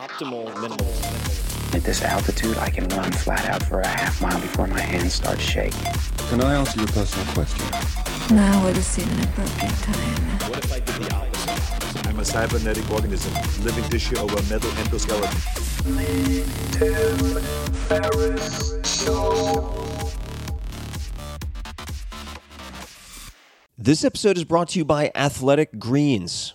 optimal minerals. At this altitude, I can run flat out for a half mile before my hands start shaking. Can I answer your personal question? Now would seem an appropriate time. What if I did the opposite? I'm a cybernetic organism, living tissue over a metal endoskeleton. This episode is brought to you by Athletic Greens.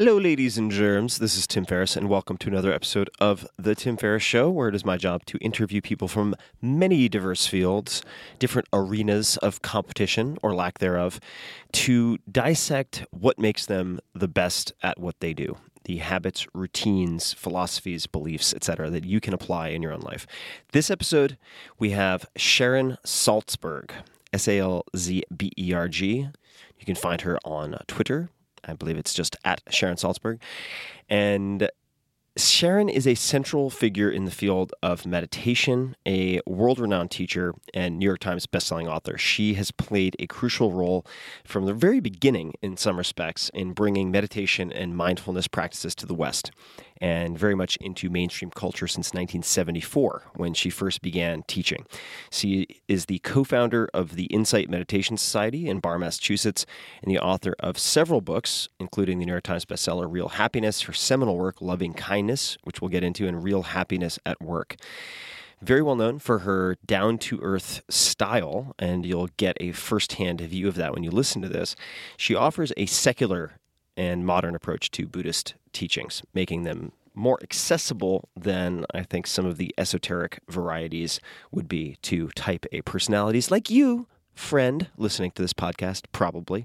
Hello, ladies and germs. This is Tim Ferriss, and welcome to another episode of The Tim Ferriss Show, where it is my job to interview people from many diverse fields, different arenas of competition or lack thereof, to dissect what makes them the best at what they do. The habits, routines, philosophies, beliefs, etc., that you can apply in your own life. This episode, we have Sharon Salzberg, S A L Z B E R G. You can find her on Twitter I believe it's just at Sharon Salzberg. And Sharon is a central figure in the field of meditation, a world renowned teacher, and New York Times bestselling author. She has played a crucial role from the very beginning, in some respects, in bringing meditation and mindfulness practices to the West and very much into mainstream culture since 1974 when she first began teaching. She is the co founder of the Insight Meditation Society in Barre, Massachusetts, and the author of several books, including the New York Times bestseller Real Happiness, her seminal work Loving Kindness, which we'll get into, and Real Happiness at Work very well known for her down to earth style, and you'll get a first hand view of that when you listen to this. She offers a secular and modern approach to Buddhist teachings, making them more accessible than I think some of the esoteric varieties would be to type A personalities like you, friend, listening to this podcast, probably.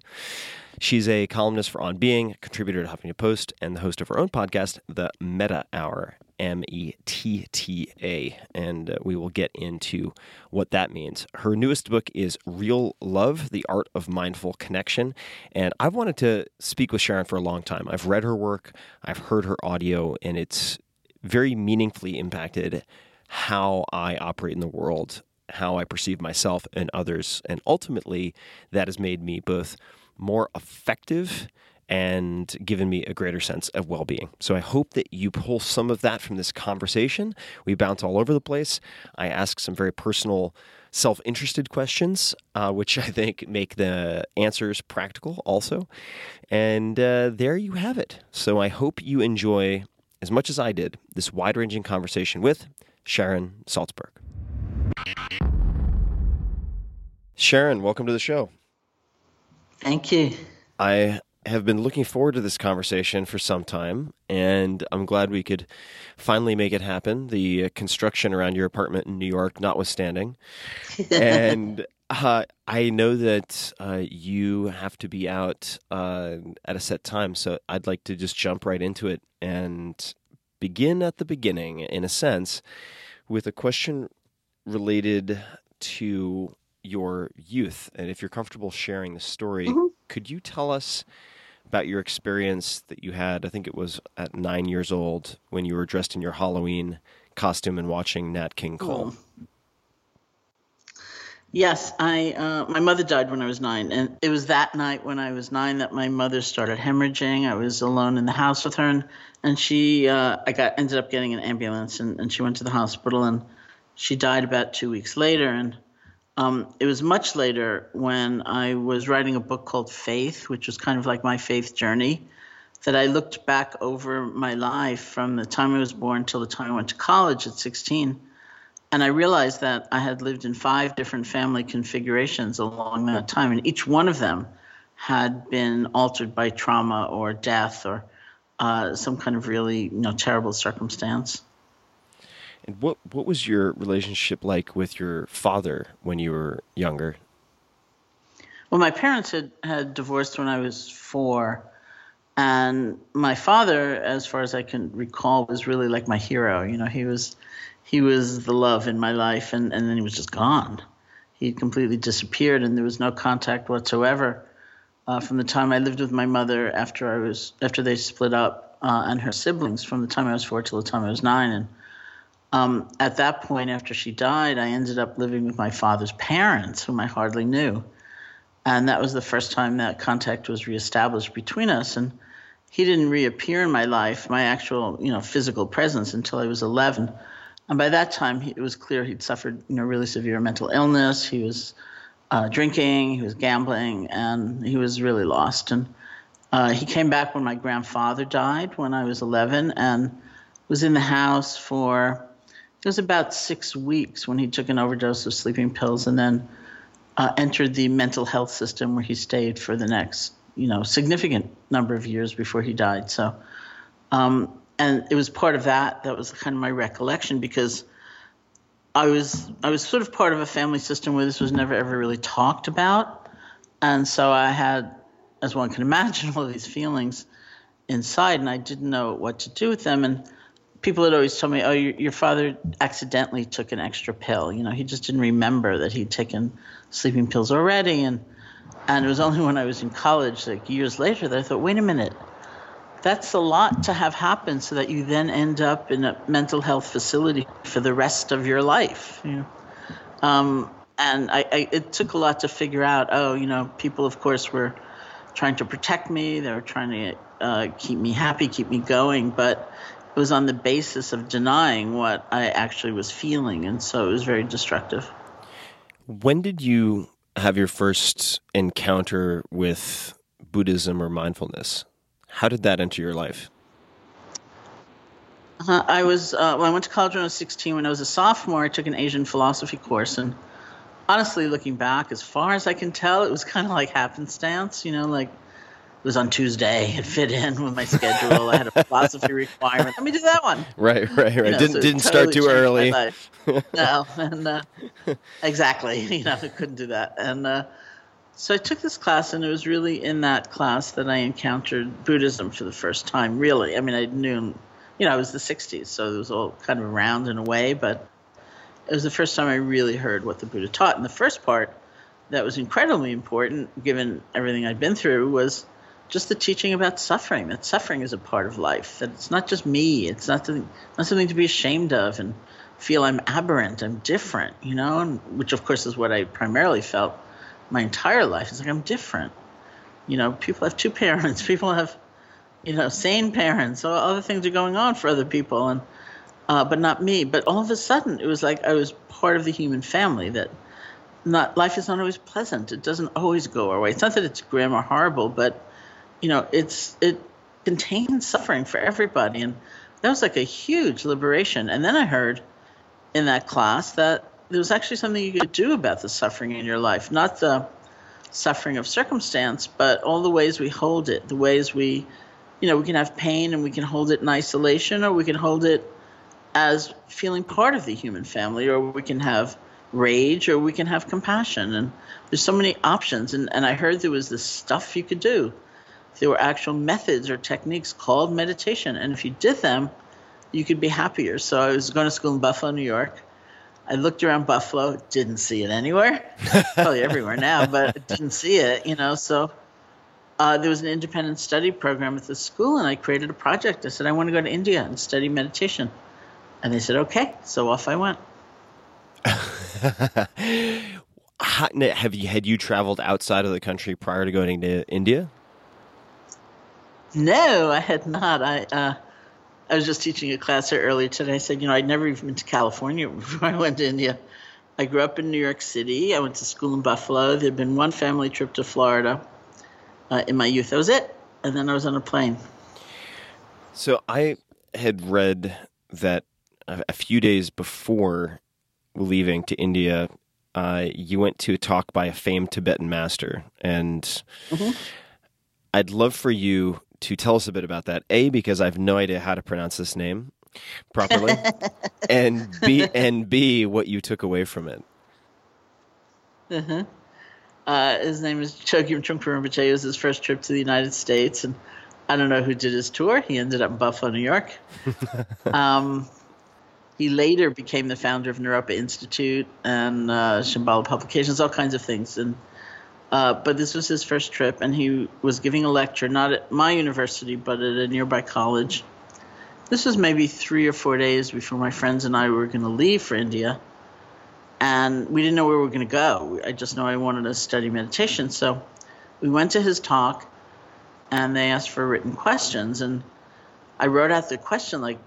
She's a columnist for On Being, contributor to Huffington Post, and the host of her own podcast, The Metta Hour. M E T T A, and uh, we will get into what that means. Her newest book is Real Love The Art of Mindful Connection. And I've wanted to speak with Sharon for a long time. I've read her work, I've heard her audio, and it's very meaningfully impacted how I operate in the world, how I perceive myself and others. And ultimately, that has made me both more effective and given me a greater sense of well being. So I hope that you pull some of that from this conversation. We bounce all over the place. I ask some very personal, self interested questions, uh, which I think make the answers practical also. And uh, there you have it. So I hope you enjoy, as much as I did, this wide ranging conversation with Sharon Salzberg. Sharon, welcome to the show. Thank you. I have been looking forward to this conversation for some time, and I'm glad we could finally make it happen. The construction around your apartment in New York, notwithstanding. and uh, I know that uh, you have to be out uh, at a set time, so I'd like to just jump right into it and begin at the beginning, in a sense, with a question related to your youth. And if you're comfortable sharing the story, could you tell us about your experience that you had? I think it was at nine years old when you were dressed in your Halloween costume and watching Nat King Cole. Yes, I uh, my mother died when I was nine, and it was that night when I was nine that my mother started hemorrhaging. I was alone in the house with her, and, and she uh, I got ended up getting an ambulance, and, and she went to the hospital, and she died about two weeks later. And um, it was much later when I was writing a book called Faith, which was kind of like my faith journey, that I looked back over my life from the time I was born till the time I went to college at 16 and I realized that I had lived in five different family configurations along that time, and each one of them had been altered by trauma or death or uh, some kind of really you know terrible circumstance. And what what was your relationship like with your father when you were younger? Well, my parents had, had divorced when I was four, and my father, as far as I can recall, was really like my hero. You know, he was he was the love in my life, and, and then he was just gone. He completely disappeared, and there was no contact whatsoever uh, from the time I lived with my mother after I was after they split up, uh, and her siblings from the time I was four till the time I was nine. And um, at that point, after she died, I ended up living with my father's parents, whom I hardly knew, and that was the first time that contact was reestablished between us. And he didn't reappear in my life, my actual you know physical presence, until I was 11 and by that time, he, it was clear he'd suffered, you know, really severe mental illness. He was uh, drinking, he was gambling, and he was really lost. And uh, he came back when my grandfather died when I was 11, and was in the house for it was about six weeks when he took an overdose of sleeping pills, and then uh, entered the mental health system where he stayed for the next, you know, significant number of years before he died. So. Um, and it was part of that that was kind of my recollection because I was I was sort of part of a family system where this was never ever really talked about, and so I had, as one can imagine, all these feelings inside, and I didn't know what to do with them. And people had always told me, "Oh, your, your father accidentally took an extra pill. You know, he just didn't remember that he'd taken sleeping pills already." And and it was only when I was in college, like years later, that I thought, "Wait a minute." that's a lot to have happen so that you then end up in a mental health facility for the rest of your life. You know? um, and I, I, it took a lot to figure out. Oh, you know, people, of course, were trying to protect me. They were trying to uh, keep me happy, keep me going, but it was on the basis of denying what I actually was feeling, and so it was very destructive. When did you have your first encounter with Buddhism or mindfulness? How did that enter your life? Uh, I was uh, when I went to college when I was 16. When I was a sophomore, I took an Asian philosophy course, and honestly, looking back, as far as I can tell, it was kind of like happenstance. You know, like was on Tuesday. It fit in with my schedule. I had a philosophy requirement. Let me do that one. Right, right, right. You know, didn't so didn't totally start too early. no, and uh, exactly. You know, I couldn't do that, and uh, so I took this class, and it was really in that class that I encountered Buddhism for the first time. Really, I mean, I knew, you know, it was the '60s, so it was all kind of around in a way, but it was the first time I really heard what the Buddha taught. And the first part that was incredibly important, given everything I'd been through, was just the teaching about suffering. That suffering is a part of life. That it's not just me. It's not something, not something to be ashamed of and feel I'm aberrant. I'm different, you know, and, which of course is what I primarily felt my entire life. It's like I'm different. You know, people have two parents. People have, you know, sane parents. So other things are going on for other people, and uh, but not me. But all of a sudden, it was like I was part of the human family. That not life is not always pleasant. It doesn't always go our way. It's not that it's grim or horrible, but you know, it's it contains suffering for everybody, and that was like a huge liberation. And then I heard in that class that there was actually something you could do about the suffering in your life, not the suffering of circumstance, but all the ways we hold it, the ways we, you know, we can have pain and we can hold it in isolation, or we can hold it as feeling part of the human family, or we can have rage, or we can have compassion. And there's so many options. And, and I heard there was this stuff you could do. There were actual methods or techniques called meditation. And if you did them, you could be happier. So I was going to school in Buffalo, New York. I looked around Buffalo, didn't see it anywhere. Probably everywhere now, but didn't see it, you know. So uh, there was an independent study program at the school, and I created a project. I said, I want to go to India and study meditation. And they said, okay. So off I went. Have you had you traveled outside of the country prior to going to India? No, I had not. I uh, I was just teaching a class here earlier today. I said, you know, I'd never even been to California before I went to India. I grew up in New York City. I went to school in Buffalo. There'd been one family trip to Florida uh, in my youth. That was it. And then I was on a plane. So I had read that a few days before leaving to India, uh, you went to a talk by a famed Tibetan master, and I'd love for you to tell us a bit about that. A, because I have no idea how to pronounce this name properly, and B, and B, what you took away from it. Uh huh. his name is Chogyam Trungpa Rinpoche. It was his first trip to the United States, and I don't know who did his tour. He ended up in Buffalo, New York. um, he later became the founder of Naropa Institute and uh, Shambhala Publications, all kinds of things. And uh, but this was his first trip, and he was giving a lecture not at my university, but at a nearby college. This was maybe three or four days before my friends and I were going to leave for India and we didn't know where we were going to go. I just know I wanted to study meditation. So we went to his talk and they asked for written questions. And I wrote out the question like,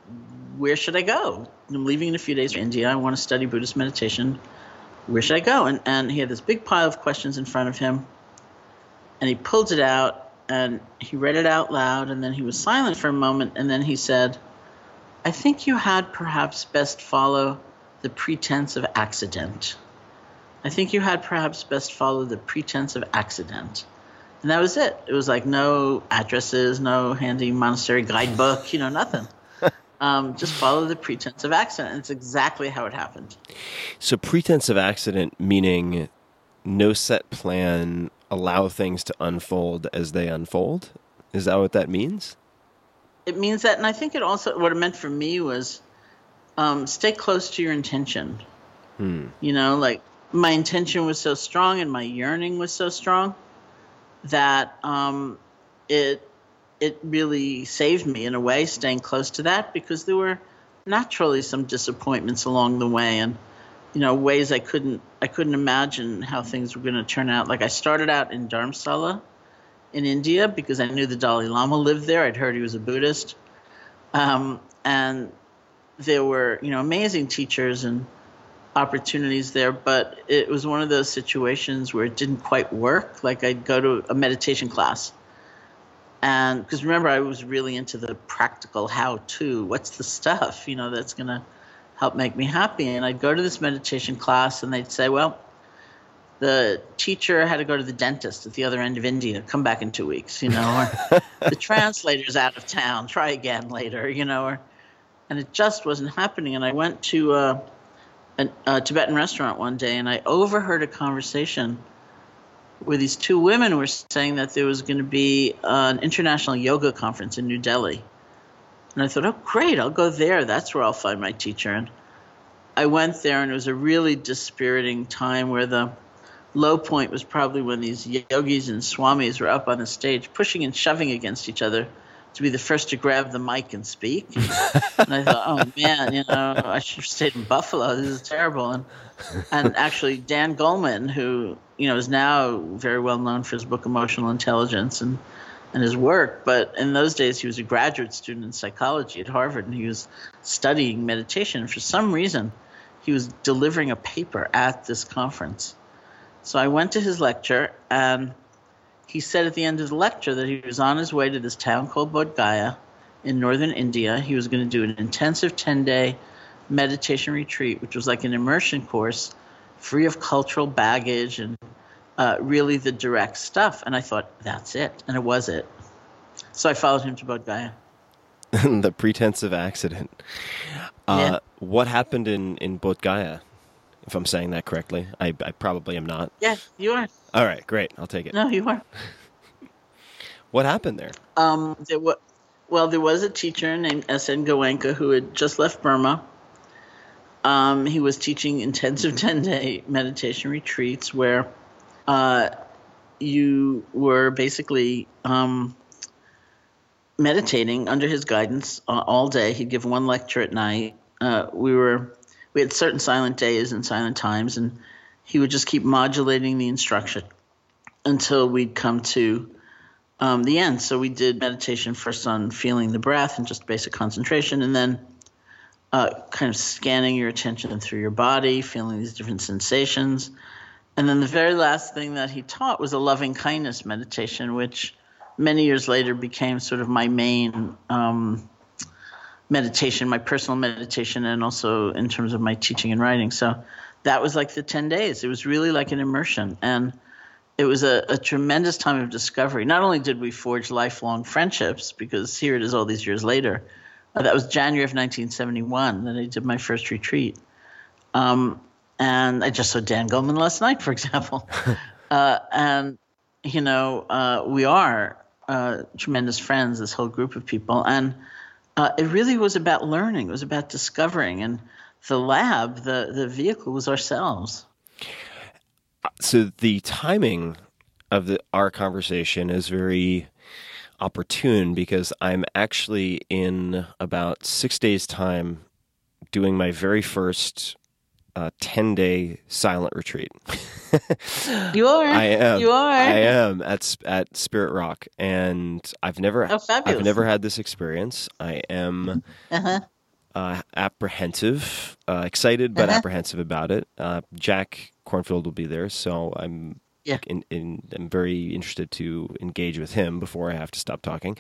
where should I go? I'm leaving in a few days for India. I want to study Buddhist meditation. Where should I go? And, and he had this big pile of questions in front of him. And he pulled it out and he read it out loud. And then he was silent for a moment. And then he said, I think you had perhaps best follow the pretense of accident. I think you had perhaps best follow the pretense of accident. And that was it. It was like no addresses, no handy monastery guidebook, you know, nothing. Um, just follow the pretense of accident. And it's exactly how it happened. So, pretense of accident meaning no set plan, allow things to unfold as they unfold. Is that what that means? It means that, and I think it also, what it meant for me was um, stay close to your intention. You know, like my intention was so strong and my yearning was so strong that um, it it really saved me in a way, staying close to that because there were naturally some disappointments along the way and you know ways I couldn't I couldn't imagine how things were going to turn out. Like I started out in Dharamsala in India because I knew the Dalai Lama lived there. I'd heard he was a Buddhist, um, and there were you know amazing teachers and opportunities there, but it was one of those situations where it didn't quite work. Like I'd go to a meditation class, and because remember I was really into the practical how-to. What's the stuff you know that's gonna help make me happy? And I'd go to this meditation class, and they'd say, well. The teacher had to go to the dentist at the other end of India. Come back in two weeks, you know. Or the translator's out of town. Try again later, you know. Or, and it just wasn't happening. And I went to uh, a, a Tibetan restaurant one day, and I overheard a conversation where these two women were saying that there was going to be uh, an international yoga conference in New Delhi. And I thought, oh, great, I'll go there. That's where I'll find my teacher. And I went there, and it was a really dispiriting time where the low point was probably when these yogis and swamis were up on the stage pushing and shoving against each other to be the first to grab the mic and speak. and I thought, oh man, you know, I should have stayed in Buffalo. This is terrible. And and actually, Dan Goleman, who you know is now very well known for his book Emotional Intelligence and and his work, but in those days he was a graduate student in psychology at Harvard, and he was studying meditation. For some reason, he was delivering a paper at this conference. So I went to his lecture, and he said at the end of the lecture that he was on his way to this town called Bodh Gaya in northern India. He was going to do an intensive 10 day meditation retreat, which was like an immersion course, free of cultural baggage and uh, really the direct stuff. And I thought, that's it. And it was it. So I followed him to Bodh Gaya. the pretense of accident. Uh, Yeah. What happened in, in Bodh Gaya, if I'm saying that correctly? I, I probably am not. Yeah, you are. All right, great. I'll take it. No, you are. What happened there? Um, there wa- well, there was a teacher named S.N. Goenka who had just left Burma. Um, he was teaching intensive 10 day meditation retreats where uh, you were basically um, meditating under his guidance uh, all day. He'd give one lecture at night. Uh, we were we had certain silent days and silent times, and he would just keep modulating the instruction until we'd come to um, the end. So we did meditation first on feeling the breath and just basic concentration, and then uh, kind of scanning your attention through your body, feeling these different sensations. And then the very last thing that he taught was a loving kindness meditation, which many years later became sort of my main um, meditation, my personal meditation, and also in terms of my teaching and writing. So that was like the 10 days. It was really like an immersion. And it was a, a tremendous time of discovery. Not only did we forge lifelong friendships, because here it is all these years later. Uh, that was January of 1971 that I did my first retreat. Um, and I just saw Dan Goleman last night, for example. uh, and, you know, uh, we are uh, tremendous friends, this whole group of people. And uh, it really was about learning, it was about discovering. And the lab, the, the vehicle was ourselves. So the timing of the our conversation is very opportune because I'm actually in about six days' time doing my very first uh, ten day silent retreat. You are. I am. You are. I am at at Spirit Rock, and I've never Oh, fabulous. I've never had this experience. I am Uh-huh. Uh, apprehensive, uh, excited but Uh-huh. apprehensive about it. Uh, Jack Kornfield will be there, so I'm Yeah. in, in, I'm very interested to engage with him before I have to stop talking.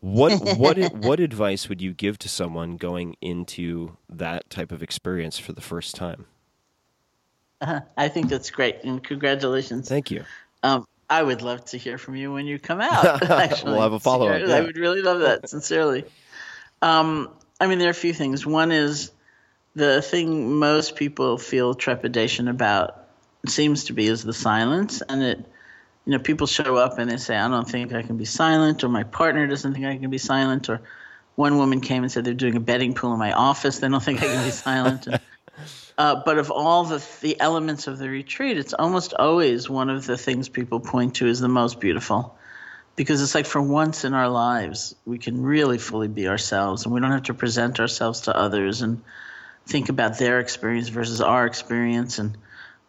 What what what advice would you give to someone going into that type of experience for the first time? Uh-huh. I think that's great, and congratulations. Thank you. Um, I would love to hear from you when you come out. Actually, We'll have a follow-up, yeah. I would really love that, sincerely. Um, I mean, there are a few things. One is the thing most people feel trepidation about seems to be is the silence, and it. You know, people show up and they say, "I don't think I can be silent," or "My partner doesn't think I can be silent," or one woman came and said they're doing a betting pool in my office. They don't think I can be silent. And, uh, but of all the the elements of the retreat, it's almost always one of the things people point to as the most beautiful, because it's like for once in our lives we can really fully be ourselves, and we don't have to present ourselves to others and think about their experience versus our experience, and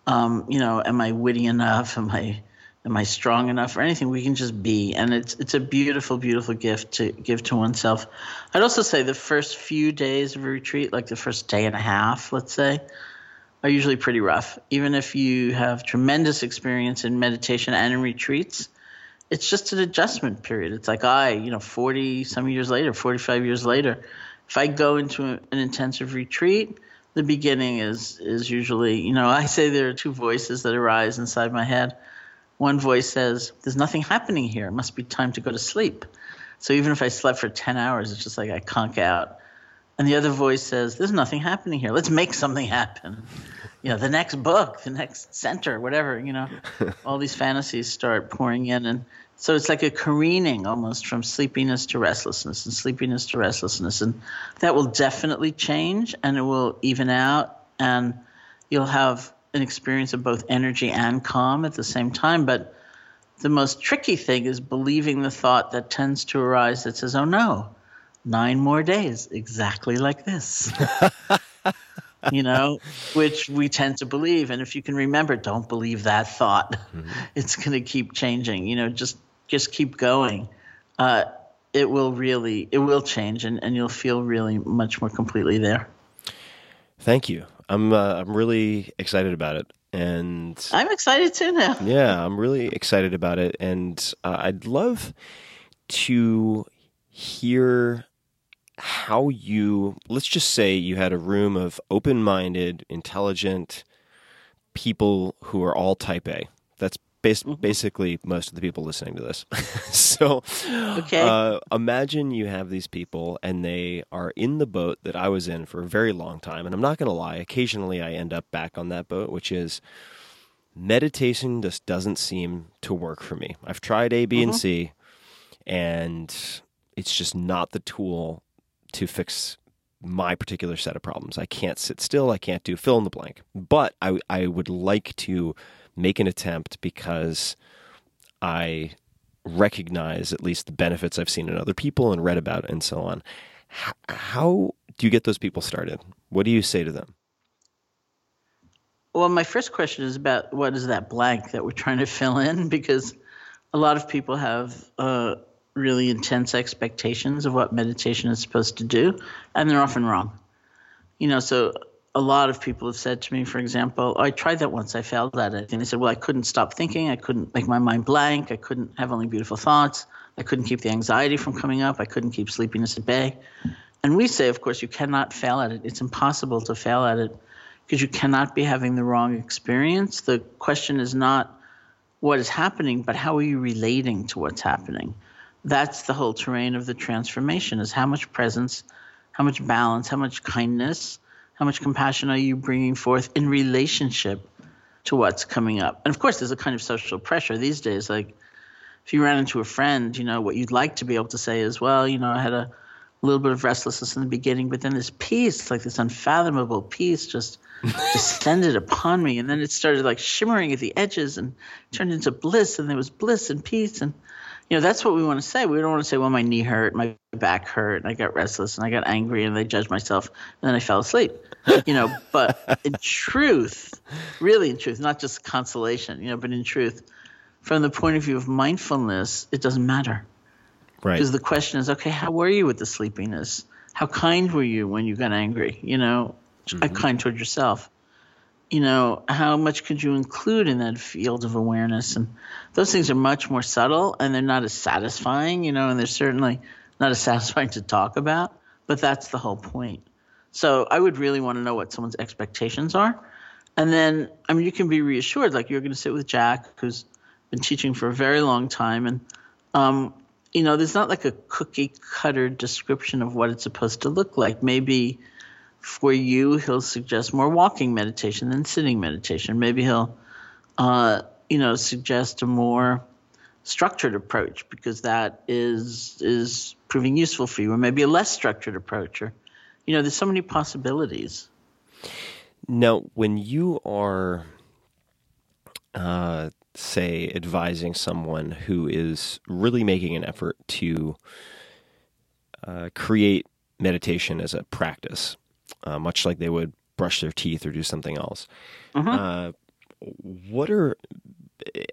um, you know, am I witty enough? Am I am I strong enough or anything? We can just be, and it's it's a beautiful, beautiful gift to give to oneself. I'd also say the first few days of a retreat, like the first day and a half, let's say, are usually pretty rough. Even if you have tremendous experience in meditation and in retreats, it's just an adjustment period. It's like I, you know, 40 some years later, 45 years later, if I go into an intensive retreat, the beginning is is usually, you know, I say there are two voices that arise inside my head. One voice says, "There's nothing happening here. It must be time to go to sleep." So even if I slept for 10 hours, it's just like I conk out. And the other voice says, There's nothing happening here. Let's make something happen. You know, the next book, the next center, whatever, you know, all these fantasies start pouring in. And so it's like a careening almost from sleepiness to restlessness and sleepiness to restlessness. And that will definitely change and it will even out. And you'll have an experience of both energy and calm at the same time. But the most tricky thing is believing the thought that tends to arise that says, oh no, nine more days, exactly like this. you know, which we tend to believe. And if you can remember, don't believe that thought. It's going to keep changing. You know, just just keep going. Uh, it will really, it will change, and, and you'll feel really much more completely there. Thank you. I'm uh, I'm really excited about it, and I'm excited too now. yeah, I'm really excited about it, and uh, I'd love to hear how you let's just say you had a room of open-minded, intelligent people who are all type A. That's bas- basically most of the people listening to this. so, Okay. uh, imagine you have these people and they are in the boat that I was in for a very long time. And I'm not going to lie, occasionally I end up back on that boat, which is meditation just doesn't seem to work for me. I've tried A, B, and C, and it's just not the tool to fix my particular set of problems. I can't sit still. I can't do fill in the blank. But I, I would like to make an attempt because I recognize at least the benefits I've seen in other people and read about and so on. H- how do you get those people started? What do you say to them? Well, my first question is about what is that blank that we're trying to fill in? Because a lot of people have uh, really intense expectations of what meditation is supposed to do, and they're often wrong. You know, so a lot of people have said to me, for example, I tried that once, I failed at it. And they said, well, I couldn't stop thinking, I couldn't make my mind blank, I couldn't have only beautiful thoughts, I couldn't keep the anxiety from coming up, I couldn't keep sleepiness at bay. And we say, of course, you cannot fail at it. It's impossible to fail at it because you cannot be having the wrong experience. The question is not what is happening, but how are you relating to what's happening? That's the whole terrain of the transformation is how much presence, how much balance, how much kindness, how much compassion are you bringing forth in relationship to what's coming up? And of course, there's a kind of social pressure these days. Like if you ran into a friend, you know, what you'd like to be able to say is, well, you know, I had a little bit of restlessness in the beginning, but then this peace, like this unfathomable peace, just descended upon me. And then it started like shimmering at the edges and turned into bliss. And there was bliss and peace. And, you know, that's what we want to say. We don't want to say, well, my knee hurt, my back hurt, and I got restless and I got angry and I judged myself and then I fell asleep. You know, but in truth, really in truth, not just consolation, you know, but in truth, from the point of view of mindfulness, it doesn't matter. Right. Because the question is, okay, how were you with the sleepiness? How kind were you when you got angry? You know, mm kind toward yourself. You know, how much could you include in that field of awareness? And those things are much more subtle and they're not as satisfying, you know, and they're certainly not as satisfying to talk about, but that's the whole point. So I would really want to know what someone's expectations are. And then, I mean, you can be reassured, like you're going to sit with Jack, who's been teaching for a very long time. And, um, you know, there's not like a cookie cutter description of what it's supposed to look like. Maybe for you, he'll suggest more walking meditation than sitting meditation. Maybe he'll, uh, you know, suggest a more structured approach because that is is proving useful for you, or maybe a less structured approach, or you know, there's so many possibilities. Now, when you are, uh, say, advising someone who is really making an effort to uh, create meditation as a practice, uh, much like they would brush their teeth or do something else, uh, what are,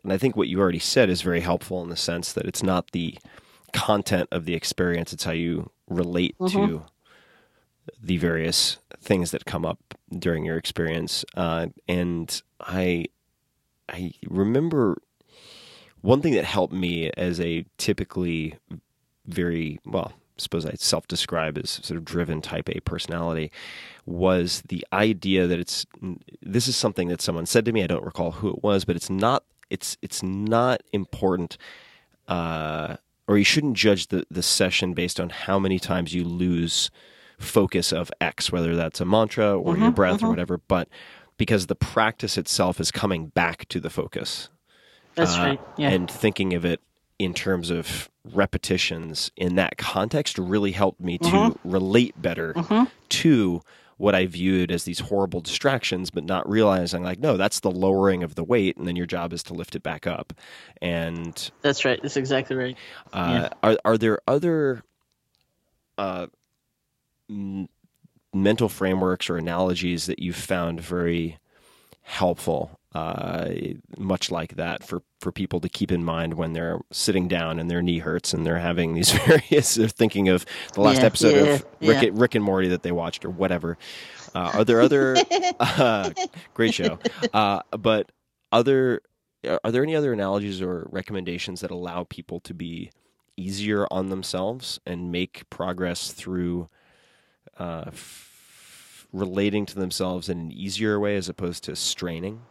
and I think what you already said is very helpful in the sense that it's not the content of the experience, it's how you relate to the various things that come up during your experience. Uh, and I, I remember one thing that helped me as a typically very well, suppose I self-describe as sort of driven type A personality was the idea that it's this is something that someone said to me. I don't recall who it was, but it's not it's it's not important. Uh, or you shouldn't judge the, the session based on how many times you lose focus of X, whether that's a mantra or your breath or whatever, but because the practice itself is coming back to the focus. That's Uh, right. Yeah. And thinking of it in terms of repetitions in that context really helped me to Mm-hmm. relate better to what I viewed as these horrible distractions, but not realizing like, no, that's the lowering of the weight, and then your job is to lift it back up. And That's right. That's exactly right. uh, are are there other uh, m- mental frameworks or analogies that you've found very helpful, uh, much like that for for people to keep in mind when they're sitting down and their knee hurts and they're having these various they're thinking of the last Yeah, episode yeah, of Rick, yeah. Rick and Morty that they watched or whatever. Uh, are there other uh, great show? Uh, but other are there any other analogies or recommendations that allow people to be easier on themselves and make progress through uh, f- relating to themselves in an easier way as opposed to straining?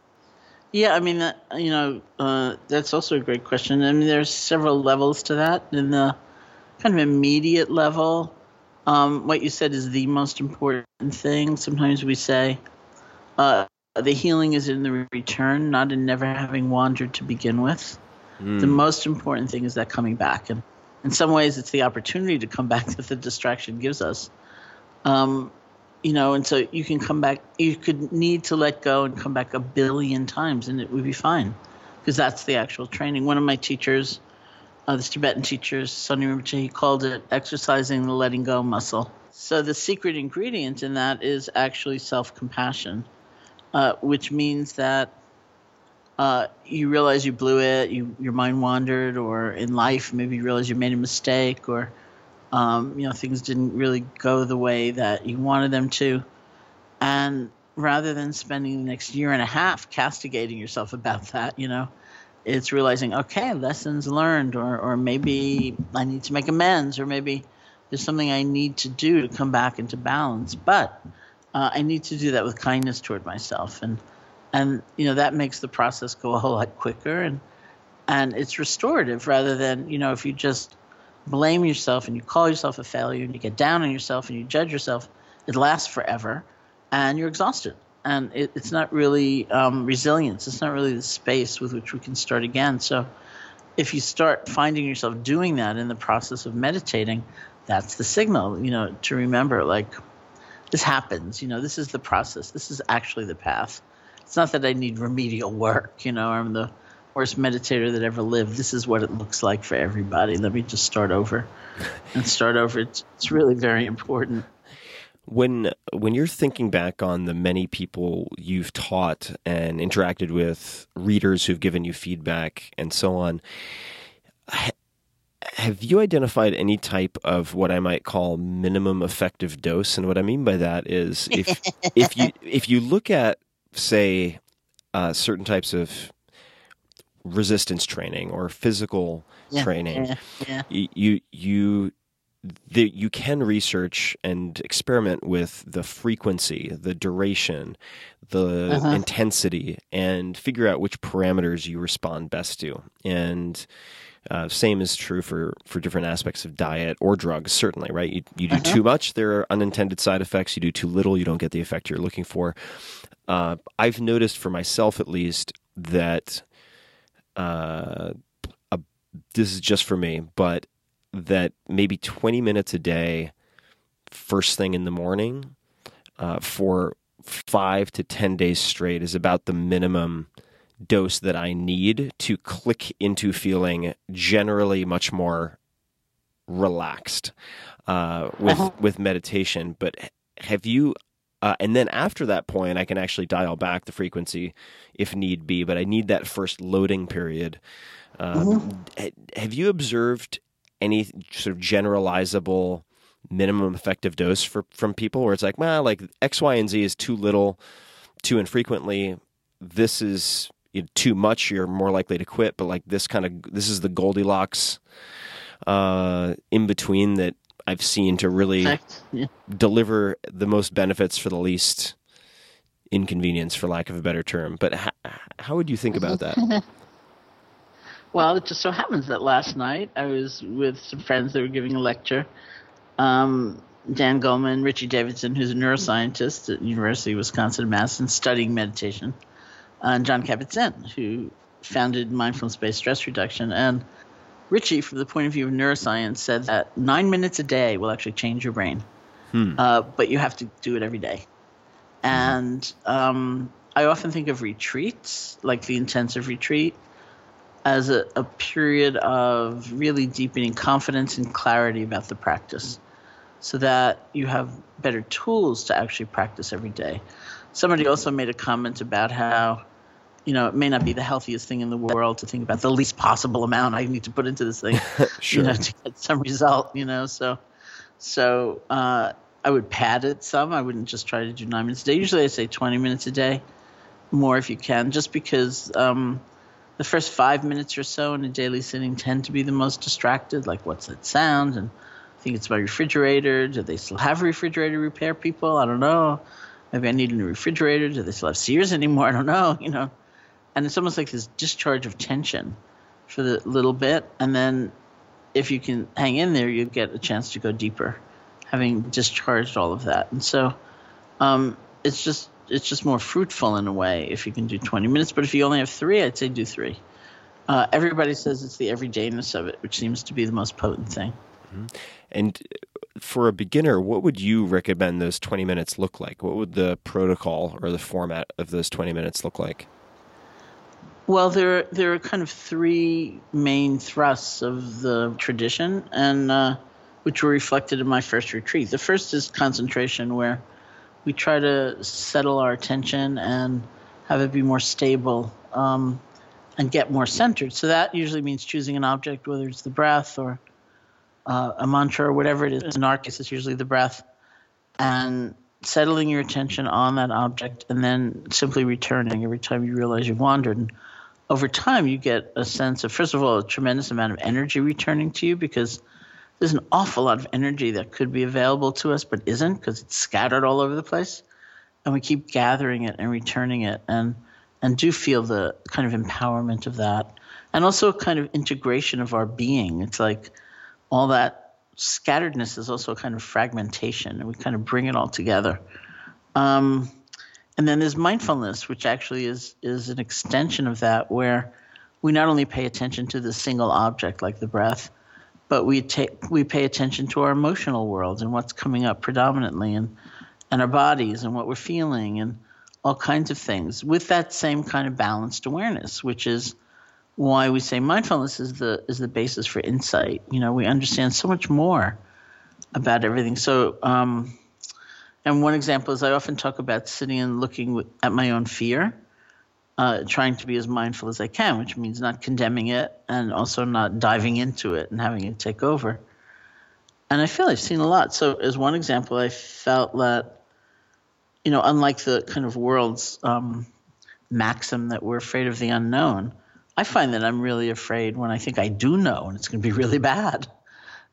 Yeah, I mean, that, you know, uh, that's also a great question. I mean, there's several levels to that. In the kind of immediate level, um, what you said is the most important thing. Sometimes we say uh, the healing is in the return, not in never having wandered to begin with. The most important thing is that coming back. And in some ways, it's the opportunity to come back that the distraction gives us. Um, you know, and so you can come back, you could need to let go and come back a billion times and it would be fine because that's the actual training. One of my teachers, uh, this Tibetan teacher, Sonny Rinpoche, he called it exercising the letting go muscle. So the secret ingredient in that is actually self compassion, uh, which means that uh, you realize you blew it, you your mind wandered, or in life maybe you realize you made a mistake, or um, you know things didn't really go the way that you wanted them to, and rather than spending the next year and a half castigating yourself about that, you know, it's realizing okay, lessons learned, or or maybe I need to make amends, or maybe there's something I need to do to come back into balance, but uh, I need to do that with kindness toward myself. And and you know that makes the process go a whole lot quicker and and it's restorative rather than you know if you just blame yourself and you call yourself a failure and you get down on yourself and you judge yourself it lasts forever and you're exhausted. And it, it's not really um, resilience. It's not really the space with which we can start again. So if you start finding yourself doing that in the process of meditating that's the signal you know to remember like this happens you know this is the process. This is actually the path. It's not that I need remedial work, you know, I'm the worst meditator that ever lived. This is what it looks like for everybody. Let me just start over and start over. It's, it's really very important. When when you're thinking back on the many people you've taught and interacted with, readers who've given you feedback and so on, ha- have you identified any type of what I might call minimum effective dose? And what I mean by that is if if you if you look at say uh, certain types of resistance training or physical Yeah, training, yeah, yeah. you you the, you can research and experiment with the frequency, the duration, the Uh-huh. intensity, and figure out which parameters you respond best to. And uh, same is true for, for different aspects of diet or drugs, certainly, right? You, you do Uh-huh. too much, there are unintended side effects. You do too little, you don't get the effect you're looking for. Uh, I've noticed for myself, at least, that uh, a, this is just for me, but that maybe 20 minutes a day, first thing in the morning, uh, for five to 10 days straight is about the minimum dose that I need to click into feeling generally much more relaxed uh, with with meditation. But have you? Uh, and then after that point, I can actually dial back the frequency if need be. But I need that first loading period. Um, ha- Have you observed any sort of generalizable minimum effective dose for from people where it's like, well, like X, Y, and Z is too little, too infrequently. This is too much. You're more likely to quit. But like this kind of this is the Goldilocks uh, in between that I've seen to really yeah. deliver the most benefits for the least inconvenience, for lack of a better term. But h- how would you think about that? Well, it just so happens that last night I was with some friends that were giving a lecture. Um, Dan Goleman, Richie Davidson, who's a neuroscientist at University of Wisconsin Madison, studying meditation, and Jon Kabat-Zinn, who founded mindfulness-based stress reduction. And Richie, from the point of view of neuroscience, said that nine minutes a day will actually change your brain, uh, but you have to do it every day. And um, I often think of retreats, like the intensive retreat, as a, a period of really deepening confidence and clarity about the practice so that you have better tools to actually practice every day. Somebody also made a comment about how, you know, it may not be the healthiest thing in the world to think about the least possible amount I need to put into this thing, Sure. you know, to get some result, you know. So, so uh, I would pad it some. I wouldn't just try to do nine minutes a day. Usually I say 20 minutes a day, more if you can, just because um, the first five minutes or so in a daily sitting tend to be the most distracted. Like, what's that sound? And I think it's my refrigerator. Do they still have refrigerator repair people? I don't know. Maybe I need a new refrigerator. Do they still have Sears anymore? I don't know. You know, and it's almost like this discharge of tension for the little bit, and then if you can hang in there, you get a chance to go deeper, having discharged all of that. And so, um, it's just it's just more fruitful in a way if you can do 20 minutes. But if you only have three, I'd say do three. Uh, everybody says it's the everydayness of it, which seems to be the most potent thing. And for a beginner, what would you recommend those 20 minutes look like? What would the protocol or the format of those 20 minutes look like? Well, there there are kind of three main thrusts of the tradition, and uh, which were reflected in my first retreat. The first is concentration, where we try to settle our attention and have it be more stable um, and get more centered. So that usually means choosing an object, whether it's the breath or uh, a mantra or whatever it is. In our case, it's usually the breath, and settling your attention on that object, and then simply returning every time you realize you've wandered. And over time, you get a sense of, first of all, a tremendous amount of energy returning to you because there's an awful lot of energy that could be available to us but isn't because it's scattered all over the place. And we keep gathering it and returning it and and do feel the kind of empowerment of that and also a kind of integration of our being. It's like all that scatteredness is also a kind of fragmentation and we kind of bring it all together. Um, and then there's mindfulness which actually is is an extension of that where we not only pay attention to the single object like the breath but we take we pay attention to our emotional world and what's coming up predominantly and and our bodies and what we're feeling and all kinds of things with that same kind of balanced awareness which is why we say mindfulness is the is the basis for insight. You know we understand so much more about everything. So um and one example is i often talk about sitting and looking at my own fear uh, trying to be as mindful as I can, which means not condemning it and also not diving into it and having it take over. And I feel I've seen a lot. So, as one example, I felt that, you know, unlike the kind of world's um, maxim that we're afraid of the unknown, I find that I'm really afraid when I think I do know and it's going to be really bad.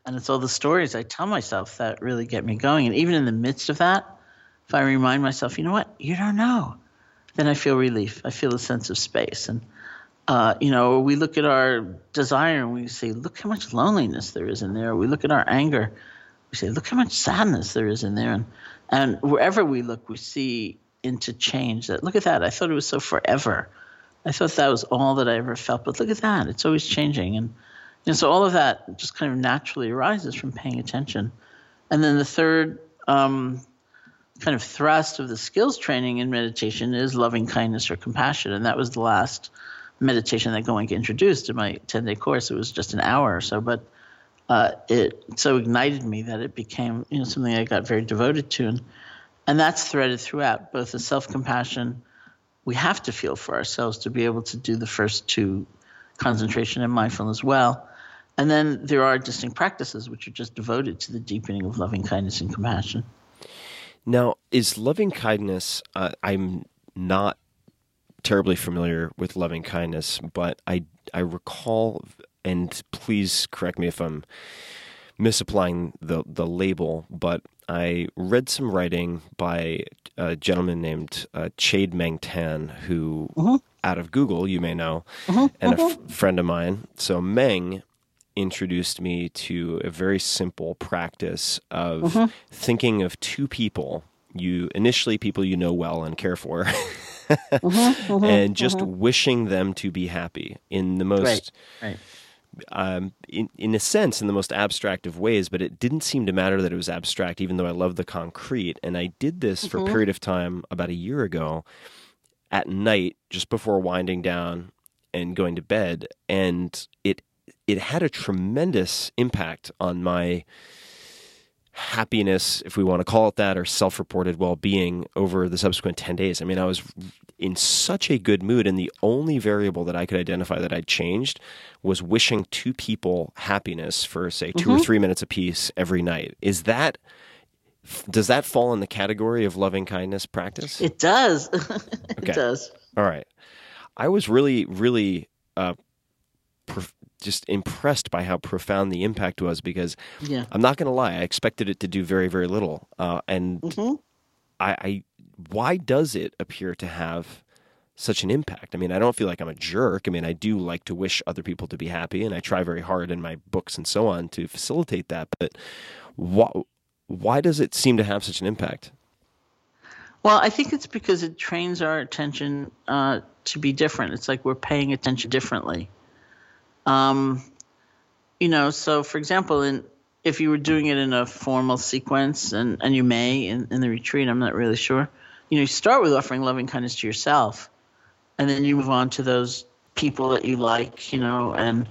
And it's all the stories I tell myself that really get me going. And even in the midst of that, if I remind myself, you know what, you don't know then I feel relief. I feel a sense of space. And, uh, you know, we look at our desire and we say, look how much loneliness there is in there. We look at our anger, we say, look how much sadness there is in there. And, and wherever we look, we see into change that, look at that. I thought it was so forever. I thought that was all that I ever felt, but look at that. It's always changing. And, and so all of that just kind of naturally arises from paying attention. And then the third um, kind of thrust of the skills training in meditation is loving kindness or compassion. And that was the last meditation that Goenka introduced in my 10 day course. It was just an hour or so, but uh, it so ignited me that it became you know something I got very devoted to. And, and that's threaded throughout both the self compassion we have to feel for ourselves to be able to do the first two concentration and mindfulness well. And then there are distinct practices which are just devoted to the deepening of loving kindness and compassion. Now, is loving kindness? Uh, I'm not terribly familiar with loving kindness, but I I recall, and please correct me if I'm misapplying the the label, but I read some writing by a gentleman named uh, Chade Meng Tan, who Mhm. out of Google you may know, Mhm, and a f- friend of mine. So Meng introduced me to a very simple practice of Mhm. thinking of two people you initially people you know well and care for Mhm, mhm, and just mhm. wishing them to be happy in the most Right. um, in, in a sense, in the most abstract of ways, but it didn't seem to matter that it was abstract, even though I love the concrete. And I did this for a Mhm. period of time about a year ago at night, just before winding down and going to bed. And it, it had a tremendous impact on my happiness, if we want to call it that, or self reported well being over the subsequent 10 days. I mean, I was in such a good mood, and the only variable that I could identify that I'd changed was wishing two people happiness for, say, 2 or Mhm. three minutes apiece every night. Is that. Does that fall in the category of loving kindness practice? It does. it Okay. does. All right. I was really, really uh, just impressed by how profound the impact was because Yeah. I'm not going to lie, I expected it to do very, very little. Uh, and Mhm. I, I, why does it appear to have such an impact? I mean, I don't feel like I'm a jerk. I mean, I do like to wish other people to be happy, and I try very hard in my books and so on to facilitate that. But why, why does it seem to have such an impact? Well, I think it's because it trains our attention uh, to be different. It's like we're paying attention differently. Um, you know, so for example, in if you were doing it in a formal sequence, and, and you may in, in the retreat, I'm not really sure. You know, you start with offering loving kindness to yourself, and then you move on to those people that you like, you know, and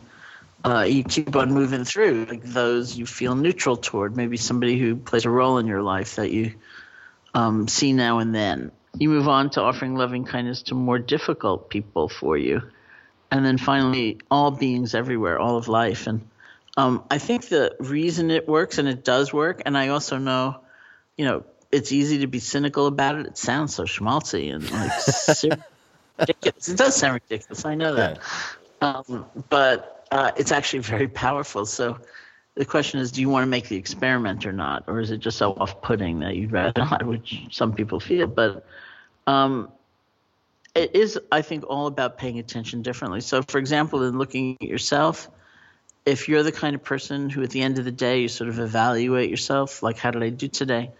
uh, you keep on moving through like those you feel neutral toward. Maybe somebody who plays a role in your life that you um, see now and then. You move on to offering loving kindness to more difficult people for you. And then finally, all beings everywhere, all of life. And um, I think the reason it works, and it does work, and I also know, you know, it's easy to be cynical about it. It sounds so schmaltzy and like ridiculous. It does sound ridiculous. I know that. Um, but uh, it's actually very powerful. So the question is, do you want to make the experiment or not? Or is it just so off putting that you'd rather not, which some people feel? But um, it is, I think, all about paying attention differently. So, for example, in looking at yourself, if you're the kind of person who at the end of the day you sort of evaluate yourself, like, how did I do today?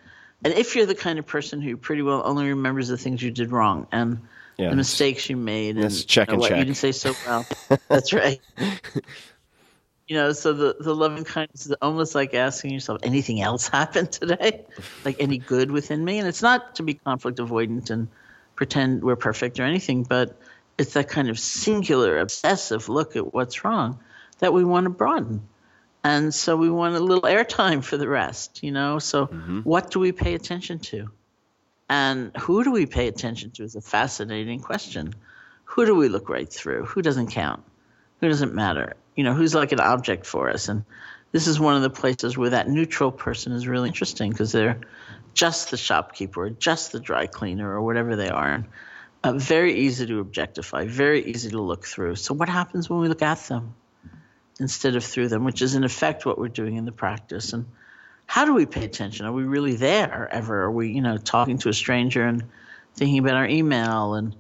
And if you're the kind of person who pretty well only remembers the things you did wrong and Yeah, the mistakes you made and check you know, what you didn't say so well. that's right. You know, so the, the loving kindness is almost like asking yourself, anything else happened today? Like any good within me? And it's not to be conflict avoidant and pretend we're perfect or anything, but it's that kind of singular, obsessive look at what's wrong that we want to broaden. And so we want a little airtime for the rest, you know? So mm-hmm. what do we pay attention to? And who do we pay attention to is a fascinating question. Who do we look right through? Who doesn't count? Who doesn't matter? You know, who's like an object for us? And this is one of the places where that neutral person is really interesting because they're just the shopkeeper or just the dry cleaner or whatever they are. Uh, very easy to objectify, very easy to look through. So, what happens when we look at them instead of through them, which is in effect what we're doing in the practice? And how do we pay attention? Are we really there ever? Are we, you know, talking to a stranger and thinking about our email and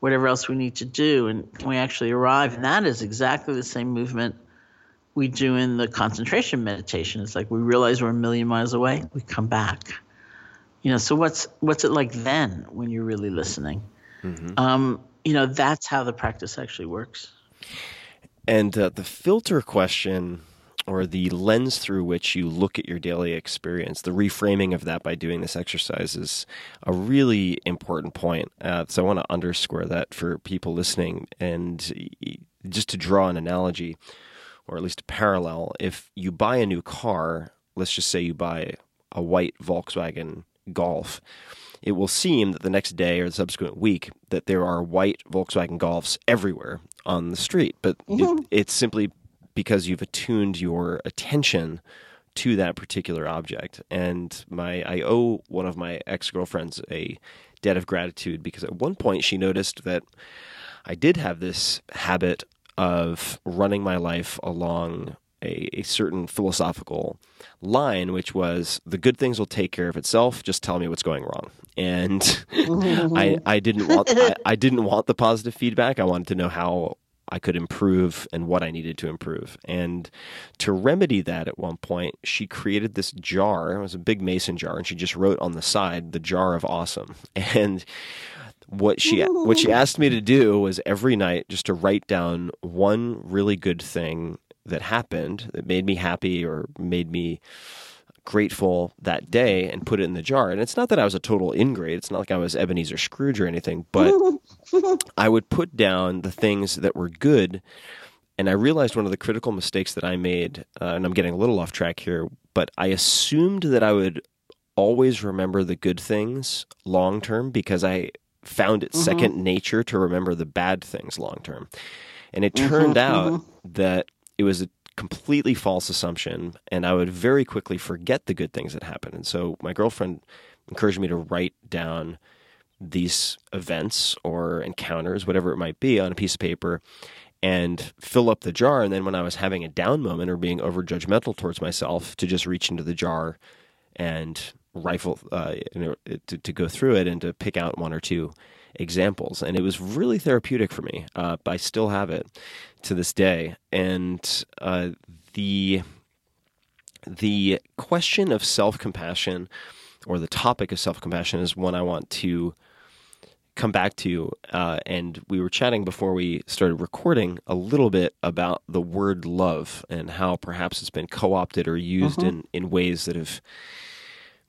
whatever else we need to do? And can we actually arrive? And that is exactly the same movement we do in the concentration meditation. It's like we realize we're a million miles away, we come back. You know, so what's what's it like then when you're really listening? Um, you know, that's how the practice actually works. And uh, the filter question, or the lens through which you look at your daily experience, the reframing of that by doing this exercise is a really important point. Uh, so I want to underscore that for people listening. And just to draw an analogy, or at least a parallel, if you buy a new car, let's just say you buy a white Volkswagen Golf, it will seem that the next day or the subsequent week that there are white Volkswagen Golfs everywhere on the street. But it, mm-hmm. it's simply because you've attuned your attention to that particular object. And my I owe one of my ex girlfriends a debt of gratitude because at one point she noticed that I did have this habit of running my life along a, a certain philosophical line, which was the good things will take care of itself. Just tell me what's going wrong. And I, I didn't want I, I didn't want the positive feedback. I wanted to know how I could improve and what I needed to improve. And to remedy that at one point, she created this jar. It was a big mason jar, and she just wrote on the side the jar of awesome. And what she what she asked me to do was every night just to write down one really good thing that happened that made me happy or made me grateful that day and put it in the jar. And it's not that I was a total ingrate. It's not like I was Ebenezer Scrooge or anything, but I would put down the things that were good. And I realized one of the critical mistakes that I made, uh, and I'm getting a little off track here, but I assumed that I would always remember the good things long term because I found it mm-hmm. second nature to remember the bad things long term. And it mm-hmm, turned out mm-hmm. that it was a completely false assumption, and I would very quickly forget the good things that happened. And so my girlfriend encouraged me to write down these events or encounters, whatever it might be, on a piece of paper. and fill up the jar. And then when I was having a down moment or being over judgmental towards myself, to just reach into the jar and rifle uh, you know, to, to go through it and to pick out one or two examples. And it was really therapeutic for me. Uh, I still have it to this day. And uh, the the question of self compassion or the topic of self compassion is one I want to come back to. Uh, and we were chatting before we started recording a little bit about the word love and how perhaps it's been co opted or used Mhm. in, in ways that have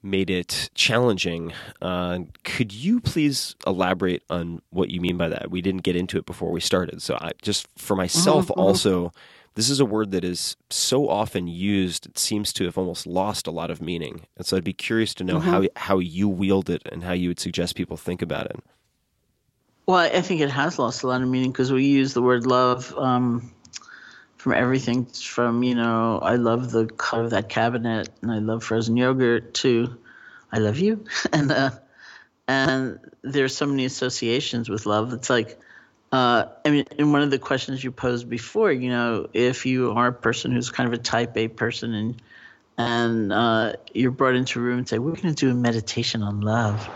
made it challenging. Uh, could you please elaborate on what you mean by that? We didn't get into it before we started. So, I, just for myself, mhm. also, this is a word that is so often used, it seems to have almost lost a lot of meaning. And so I'd be curious to know how, how you wield it and how you would suggest people think about it. Well, I think it has lost a lot of meaning because we use the word love um, from everything from, you know, I love the color of that cabinet and I love frozen yogurt to I love you. and uh, and there's so many associations with love. It's like, uh, I mean, in one of the questions you posed before, you know, if you are a person who's kind of a type A person and and uh, you're brought into a room and say, we're going to do a meditation on love.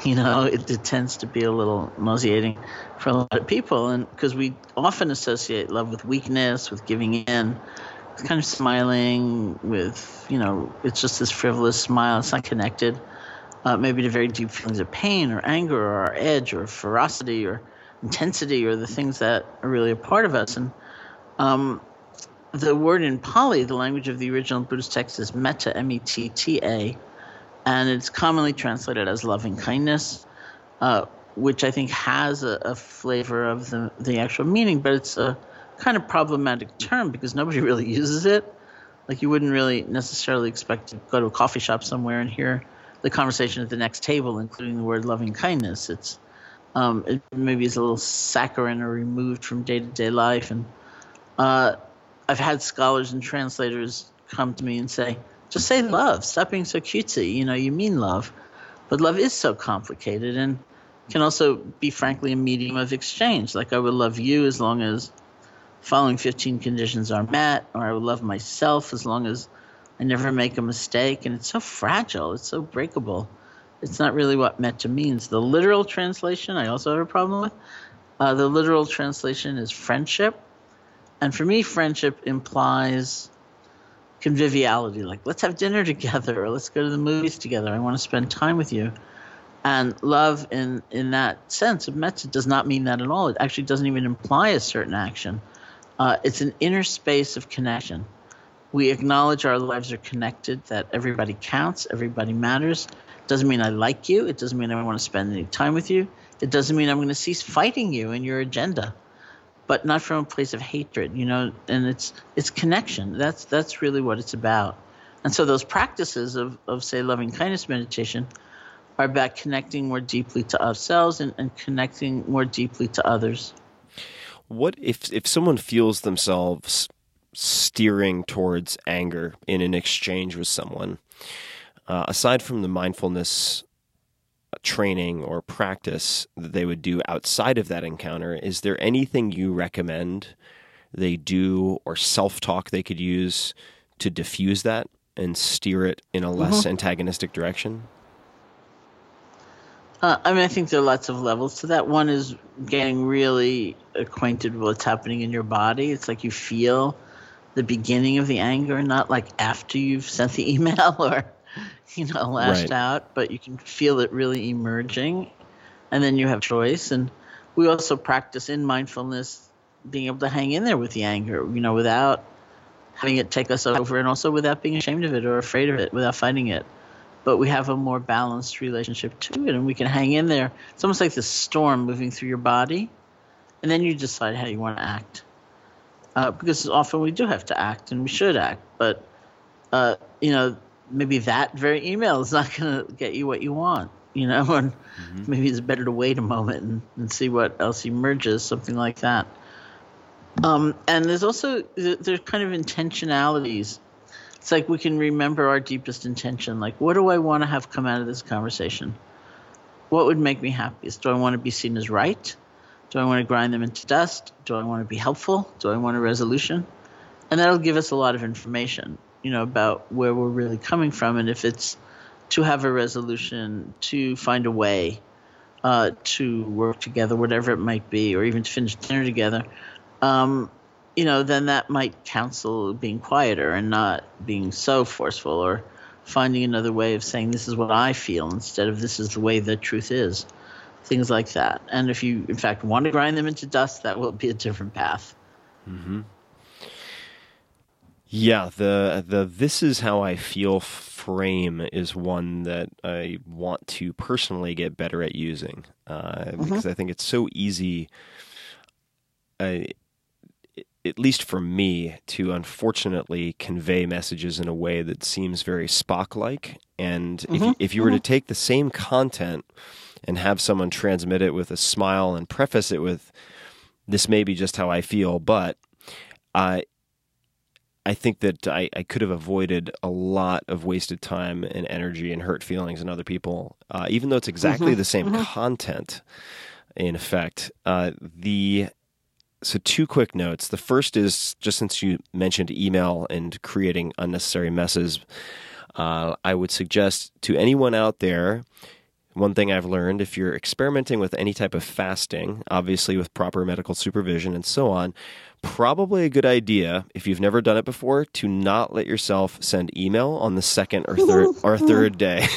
You know, it, it tends to be a little nauseating for a lot of people. And because we often associate love with weakness, with giving in, kind of smiling with, you know, it's just this frivolous smile. It's not connected uh, maybe to very deep feelings of pain or anger or edge or ferocity or intensity or the things that are really a part of us. And um, the word in Pali, the language of the original Buddhist text, is metta, M E T T A, and it's commonly translated as loving kindness, uh, which I think has a, a flavor of the, the actual meaning, but it's a kind of problematic term because nobody really uses it. Like you wouldn't really necessarily expect to go to a coffee shop somewhere and hear the conversation at the next table, including the word loving kindness. It's um, it maybe is a little saccharine or removed from day to day life, and uh, I've had scholars and translators come to me and say, just say love. Stop being so cutesy. You know, you mean love. But love is so complicated and can also be, frankly, a medium of exchange. Like, I would love you as long as following 15 conditions are met, or I would love myself as long as I never make a mistake. And it's so fragile, it's so breakable. It's not really what metta means. The literal translation, I also have a problem with. Uh, the literal translation is friendship. And for me, friendship implies conviviality. Like, let's have dinner together, or let's go to the movies together. I want to spend time with you. And love, in in that sense of metta, does not mean that at all. It actually doesn't even imply a certain action. Uh, it's an inner space of connection. We acknowledge our lives are connected, that everybody counts, everybody matters. Doesn't mean I like you. It doesn't mean I want to spend any time with you. It doesn't mean I'm going to cease fighting you and your agenda but not from a place of hatred, you know, and it's it's connection. That's that's really what it's about. And so those practices of, of say loving kindness meditation are about connecting more deeply to ourselves and, and connecting more deeply to others. What if if someone feels themselves steering towards anger in an exchange with someone? Uh, aside from the mindfulness training or practice that they would do outside of that encounter, is there anything you recommend they do or self talk they could use to diffuse that and steer it in a less Mhm. antagonistic direction? Uh, I mean, I think there are lots of levels to that. One is getting really acquainted with what's happening in your body. It's like you feel the beginning of the anger, not like after you've sent the email or, you know, lashed Right. out, but you can feel it really emerging. And then you have choice. And we also practice in mindfulness being able to hang in there with the anger, you know, without having it take us over and also without being ashamed of it or afraid of it, without fighting it but we have a more balanced relationship to it and we can hang in there. It's almost like the storm moving through your body, and then you decide how you want to act. Uh, because often we do have to act and we should act, but uh, you know maybe that very email is not going to get you what you want. You know, and maybe it's better to wait a moment and, and see what else emerges, something like that. Um, and there's also there's kind of intentionalities it's like we can remember our deepest intention. Like, what do I want to have come out of this conversation? What would make me happiest? Do I want to be seen as right? Do I want to grind them into dust? Do I want to be helpful? Do I want a resolution? And that'll give us a lot of information, you know, about where we're really coming from and if it's to have a resolution, to find a way uh, to work together, whatever it might be, or even to finish dinner together. Um, you know, then that might counsel being quieter and not being so forceful or finding another way of saying this is what I feel instead of this is the way the truth is. Things like that. And if you, in fact, want to grind them into dust, that will be a different path. Mm-hmm. Yeah, the the this is how I feel frame is one that I want to personally get better at using uh, mm-hmm. because I think it's so easy. Uh, at least for me, to unfortunately convey messages in a way that seems very Spock like. And mm-hmm. if, if you were mm-hmm. to take the same content and have someone transmit it with a smile and preface it with, this may be just how I feel, but uh, I think that I, I, could have avoided a lot of wasted time and energy and hurt feelings in other people, uh, even though it's exactly mm-hmm. the same mm-hmm. content. In effect, uh, the so two quick notes. The first is just since you mentioned email and creating unnecessary messes, uh, I would suggest to anyone out there. One thing I've learned if you're experimenting with any type of fasting, obviously with proper medical supervision and so on, probably a good idea if you've never done it before to not let yourself send email on the second or third or third day.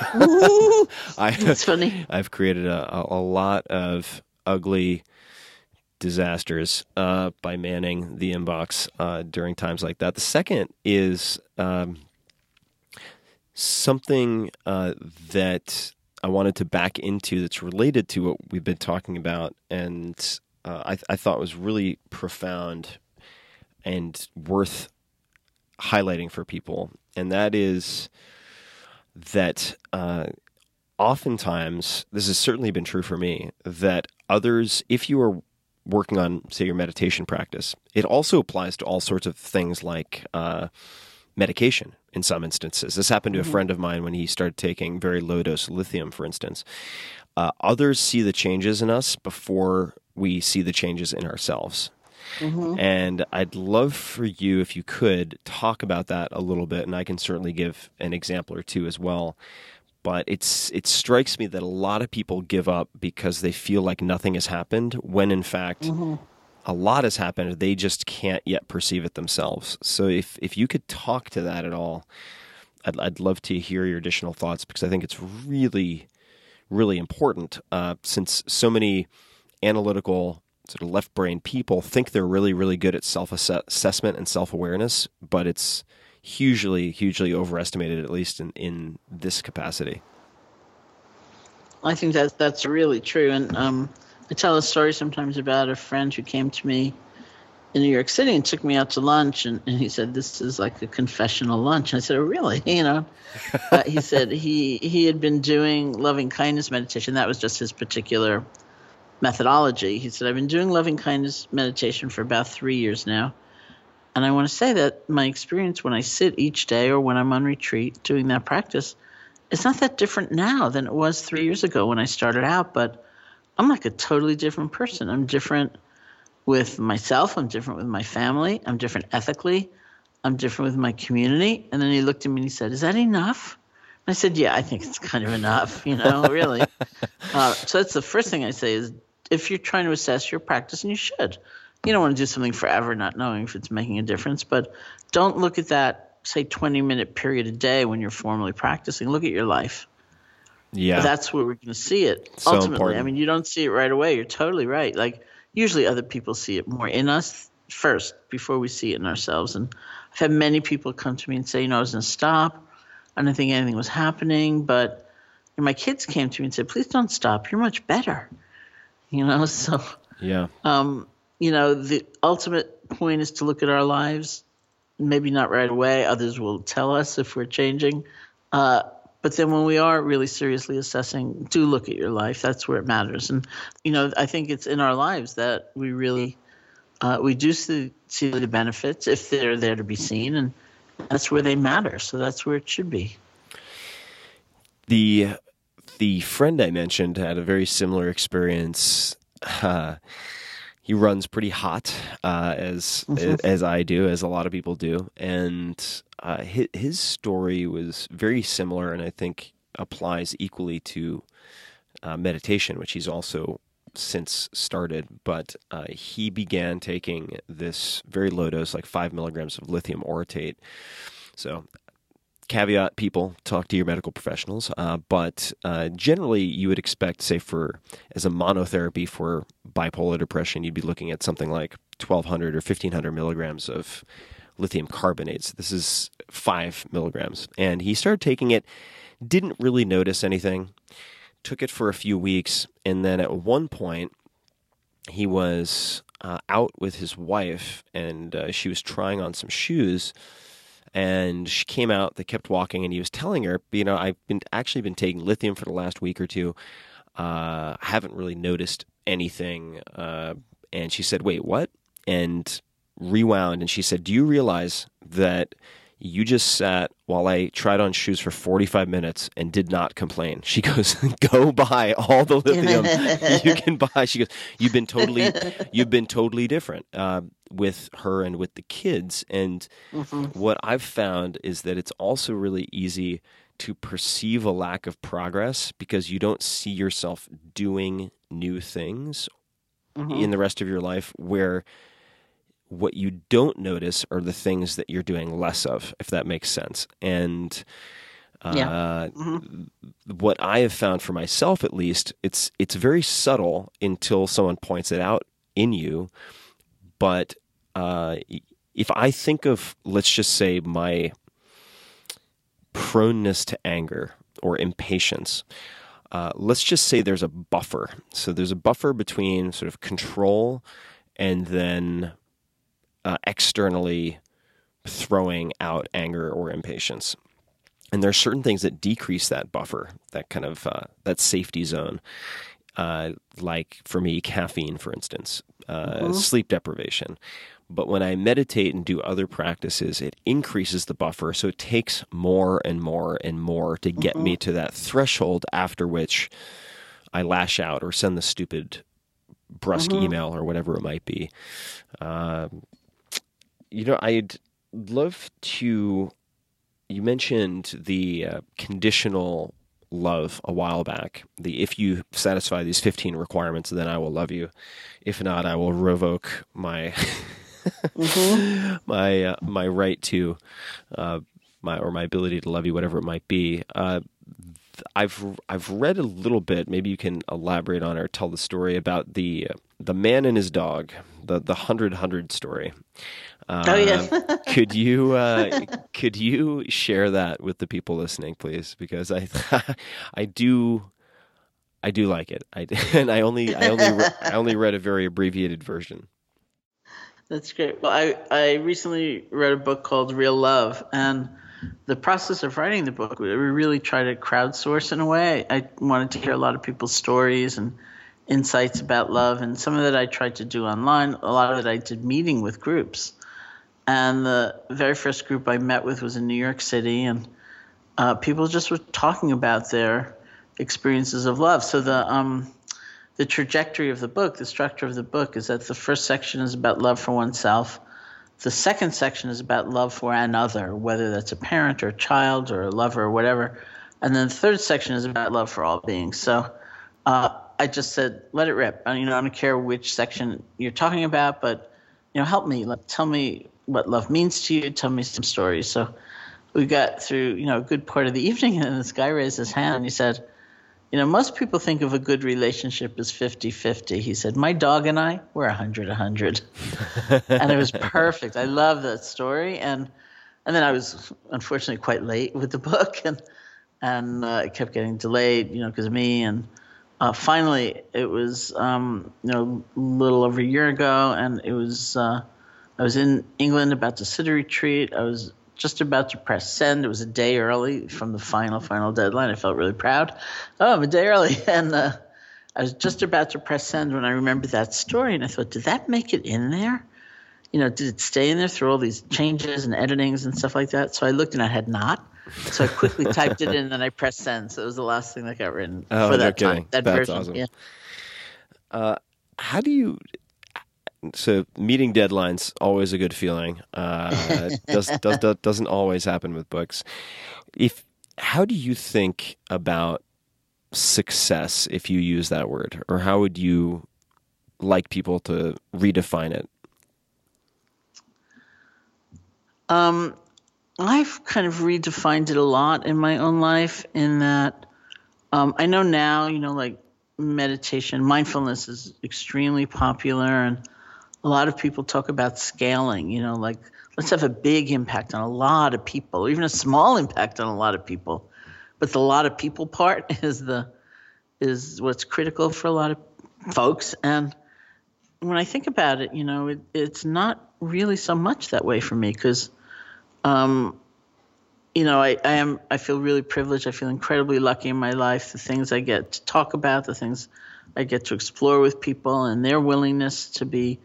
I, That's funny. I've created a, a lot of ugly disasters uh, by manning the inbox uh, during times like that. The second is um, something uh, that I wanted to back into that's related to what we've been talking about, and uh, I, I, thought was really profound and worth highlighting for people, and that is that uh, oftentimes, this has certainly been true for me, that others, if you are working on, say, your meditation practice. It also applies to all sorts of things like uh, medication in some instances. This happened to a mm-hmm. friend of mine when he started taking very low dose lithium, for instance. Uh, others see the changes in us before we see the changes in ourselves. Mm-hmm. And I'd love for you, if you could, talk about that a little bit. And I can certainly give an example or two as well but it's it strikes me that a lot of people give up because they feel like nothing has happened when in fact mm-hmm. a lot has happened they just can't yet perceive it themselves so if if you could talk to that at all I'd, I'd love to hear your additional thoughts because I think it's really really important uh, since so many analytical sort of left brain people think they're really really good at self assessment and self awareness but it's hugely, hugely overestimated, at least in, in this capacity. I think that that's really true. And um, I tell a story sometimes about a friend who came to me in New York City and took me out to lunch, and, and he said, "This is like a confessional lunch." I said, oh, "Really?" You know, uh, he said he he had been doing loving kindness meditation. That was just his particular methodology. He said, "I've been doing loving kindness meditation for about three years now." And I want to say that my experience when I sit each day or when I'm on retreat doing that practice, it's not that different now than it was three years ago when I started out. But I'm like a totally different person. I'm different with myself. I'm different with my family. I'm different ethically. I'm different with my community. And then he looked at me and he said, Is that enough? And I said, Yeah, I think it's kind of enough, you know, really. uh, so that's the first thing I say is if you're trying to assess your practice, and you should, you don't want to do something forever not knowing if it's making a difference but don't look at that say 20 minute period a day when you're formally practicing. Look at your life. Yeah. That's where we're going to see it. So ultimately important. i mean you don't see it right away. You're totally right. Like usually other people see it more in us first before we see it in ourselves. And i've had many people come to me and say you know i was going to stop. I didn't think anything was happening. But my kids came to me and said please don't stop. You're much better. You know so yeah. um you know, the ultimate point is to look at our lives, maybe not right away. Others will tell us if we're changing. Uh, but then when we are really seriously assessing, do look at your life. That's where it matters. And, you know, I think it's in our lives that we really, uh, we do see, see the benefits if they're there to be seen. And that's where they matter. So that's where it should be. The, the friend I mentioned had a very similar experience uh, he runs pretty hot, uh, as as I do, as a lot of people do, and uh, his, his story was very similar, and I think applies equally to uh, meditation, which he's also since started. But uh, he began taking this very low dose, like five milligrams of lithium orotate. So caveat people talk to your medical professionals uh, but uh, generally you would expect say for as a monotherapy for bipolar depression you'd be looking at something like 1200 or 1500 milligrams of lithium carbonates this is five milligrams. And he started taking it didn't really notice anything took it for a few weeks and then at one point he was uh, out with his wife and uh, she was trying on some shoes and she came out. They kept walking, and he was telling her, you know, I've been actually been taking lithium for the last week or two. Uh, I haven't really noticed anything. Uh, and she said, "Wait, what?" And rewound, and she said, "Do you realize that?" You just sat while I tried on shoes for 45 minutes and did not complain. She goes, "Go buy all the lithium you can buy." She goes, "You've been totally, you've been totally different." Uh, with her and with the kids. And what I've found is that it's also really easy to perceive a lack of progress because you don't see yourself doing new things in the rest of your life where what you don't notice are the things that you're doing less of, if that makes sense. And uh, Yeah. what I have found for myself, at least, it's it's very subtle until someone points it out in you. But uh, if I think of, let's just say, my proneness to anger or impatience, uh, let's just say there's a buffer. So there's a buffer between sort of control and then uh, externally throwing out anger or impatience. And there are certain things that decrease that buffer, that kind of uh, that safety zone. Uh, like for me, caffeine, for instance, uh, sleep deprivation. But when I meditate and do other practices, it increases the buffer. So it takes more and more and more to get me to that threshold after which I lash out or send the stupid brusque email or whatever it might be. Um, you know, I'd love to. You mentioned the uh, conditional love a while back. The if you satisfy these 15 requirements, then I will love you. If not, I will revoke my my uh, my right to uh, my or my ability to love you, whatever it might be. Uh, I've I've read a little bit. Maybe you can elaborate on or tell the story about the uh, the man and his dog, the the hundred hundred story. Uh, Oh, yeah. could you uh, could you share that with the people listening, please? Because I I do I do like it. I and I only I only re- I only read a very abbreviated version. That's great. Well, I, I recently read a book called Real Love, and the process of writing the book, we really tried to crowdsource in a way. I wanted to hear a lot of people's stories and insights about love, and some of that I tried to do online. A lot of it I did meeting with groups. And the very first group I met with was in New York City, and uh, people just were talking about their experiences of love. So the um, the trajectory of the book, the structure of the book, is that the first section is about love for oneself. The second section is about love for another, whether that's a parent or a child or a lover or whatever. And then the third section is about love for all beings. So uh, I just said, let it rip. Uh, You know, I don't care which section you're talking about, but you know, help me. Like, tell me what love means to you. Tell me some stories. So we got through, you know, a good part of the evening, and this guy raised his hand and he said, you know, most people think of a good relationship as 50 50. He said, My dog and I, we're 100 100. and it was perfect. I love that story. And and then I was unfortunately quite late with the book, and and uh, it kept getting delayed, you know, because of me. And uh, finally, it was, um, you know, a little over a year ago, and it was, uh, I was in England about to sit a retreat. I was just about to press send. It was a day early from the final, final deadline. I felt really proud. Oh, I'm a day early. And uh, I was just about to press send when I remembered that story. And I thought, did that make it in there? You know, did it stay in there through all these changes and editings and stuff like that? So I looked and I had not. So I quickly typed it in and then I pressed send. So it was the last thing that got written Oh, for no that time. kidding. That That's version. awesome. Yeah. how do you? So meeting deadlines always a good feeling. Uh, does, does does doesn't always happen with books. If how do you think about success if you use that word, or how would you like people to redefine it? Um, I've kind of redefined it a lot in my own life. In that, um, I know now, you know, like meditation, mindfulness is extremely popular, and a lot of people talk about scaling. You know, like let's have a big impact on a lot of people, or even a small impact on a lot of people. But the lot of people part is the is what's critical for a lot of folks. And when I think about it, you know, it, it's not really so much that way for me because, um, you know, I, I am I feel really privileged. I feel incredibly lucky in my life. The things I get to talk about, the things I get to explore with people, and their willingness to be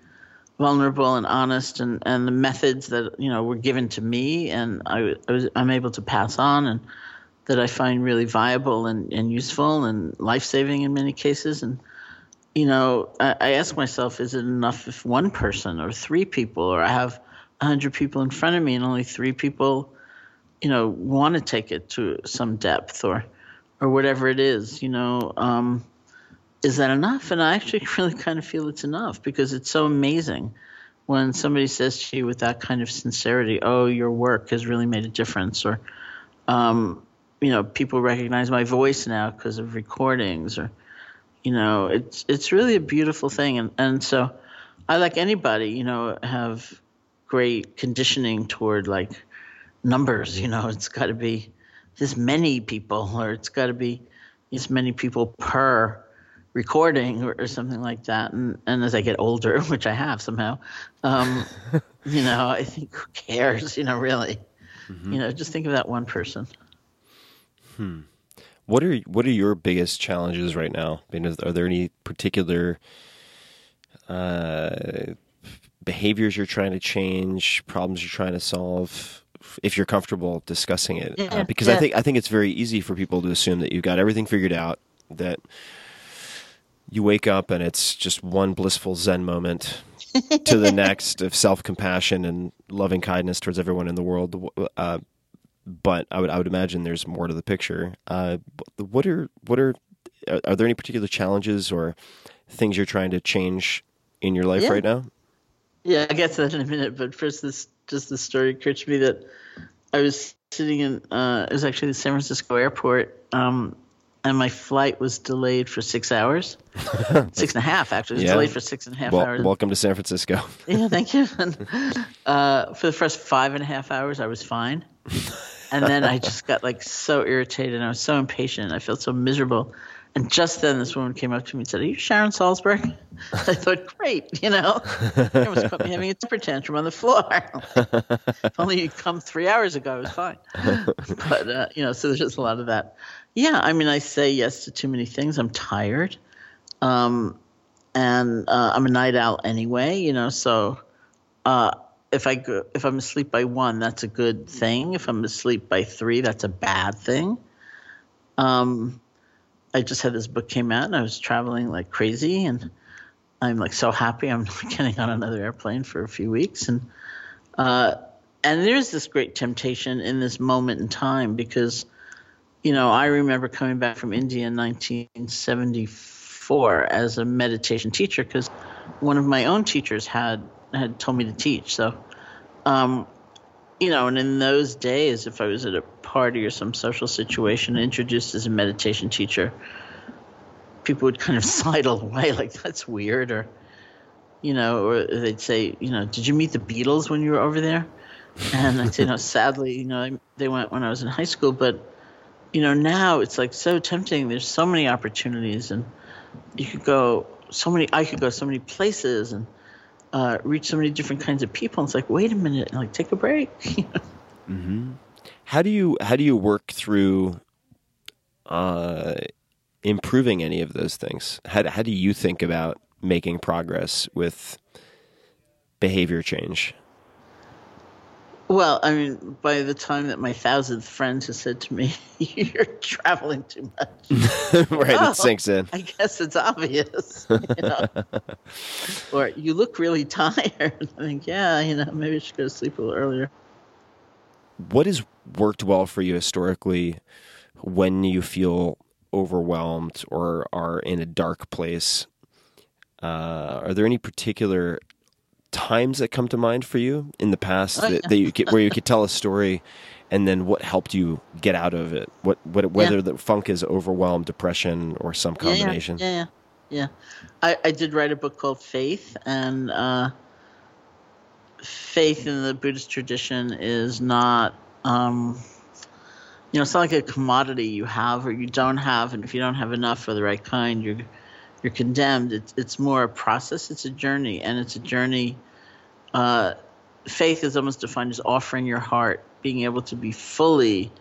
vulnerable and honest, and, and the methods that you know were given to me, and I, I was I'm able to pass on, and that I find really viable and, and useful and life saving in many cases. And you know, I, I ask myself, is it enough if one person or three people, or I have hundred people in front of me and only three people, you know, want to take it to some depth or, or whatever it is, you know, um, is that enough? And I actually really kind of feel it's enough because it's so amazing when somebody says to you with that kind of sincerity, "Oh, your work has really made a difference," or, um, you know, people recognize my voice now because of recordings, or, you know, it's it's really a beautiful thing, and and so, I like anybody, you know, have great conditioning toward like numbers. You know, it's got to be this many people, or it's got to be this many people per recording or, or, something like that. And and as I get older, which I have somehow, um, you know, I think who cares? You know, really, mm-hmm. you know, just think of that one person. Hmm. What are what are your biggest challenges right now? I mean, is, are there any particular uh, behaviors you're trying to change, problems you're trying to solve? If you're comfortable discussing it, yeah, uh, because yeah. I think I think it's very easy for people to assume that you've got everything figured out, that you wake up and it's just one blissful Zen moment to the next of self compassion and loving kindness towards everyone in the world. Uh, but I would I would imagine there's more to the picture. Uh, what are what are are there any particular challenges or things you're trying to change in your life yeah. right now? Yeah, I'll get to that in a minute. But first, this just the story occurred to me that I was sitting in uh, it was actually the San Francisco airport. Um, and my flight was delayed for six hours, six and a half actually. It was Yeah. delayed for six and a half Well, hours. welcome to San Francisco. Yeah, thank you. And, uh, for the first five and a half hours, I was fine, and then I just got like so irritated. and I was so impatient. I felt so miserable. And just then, this woman came up to me and said, "Are you Sharon Salzberg?" I thought, "Great, you know, almost caught me having a temper tantrum on the floor. if only you'd come three hours ago, I was fine." but uh, you know, so there's just a lot of that. Yeah, I mean, I say yes to too many things. I'm tired, um, and uh, I'm a night owl anyway. You know, so uh, if I go, if I'm asleep by one, that's a good thing. If I'm asleep by three, that's a bad thing. Um, I just had this book came out, and I was traveling like crazy, and I'm like so happy. I'm getting on another airplane for a few weeks, and uh, and there's this great temptation in this moment in time because, you know, I remember coming back from India in 1974 as a meditation teacher because one of my own teachers had had told me to teach. So, um, you know, and in those days, if I was at a party or some social situation introduced as a meditation teacher, people would kind of sidle away like that's weird, or you know, or they'd say, you know, did you meet the Beatles when you were over there? And I'd say, no, sadly, you know, they went when I was in high school, but you know, now it's like so tempting. There's so many opportunities, and you could go so many. I could go so many places and uh, reach so many different kinds of people. It's like, wait a minute, like take a break. hmm How do you how do you work through uh, improving any of those things? How how do you think about making progress with behavior change? Well, I mean, by the time that my thousandth friend has said to me, "You're traveling too much," right, Oh, it sinks in. I guess it's obvious. You know? or you look really tired. I think, yeah, you know, maybe I should go to sleep a little earlier. What has worked well for you historically when you feel overwhelmed or are in a dark place? Uh, are there any particular times that come to mind for you in the past Oh, that, yeah. that you could, where you could tell a story and then what helped you get out of it? What, what whether Yeah. the funk is overwhelmed, depression, or some combination? Yeah, yeah, yeah. I, I did write a book called Faith, and uh, faith in the Buddhist tradition is not, um, you know, it's not like a commodity you have or you don't have, and if you don't have enough or the right kind, you're you're condemned. It's it's more a process. It's a journey, and it's a journey. Uh, faith is almost defined as offering your heart, being able to be fully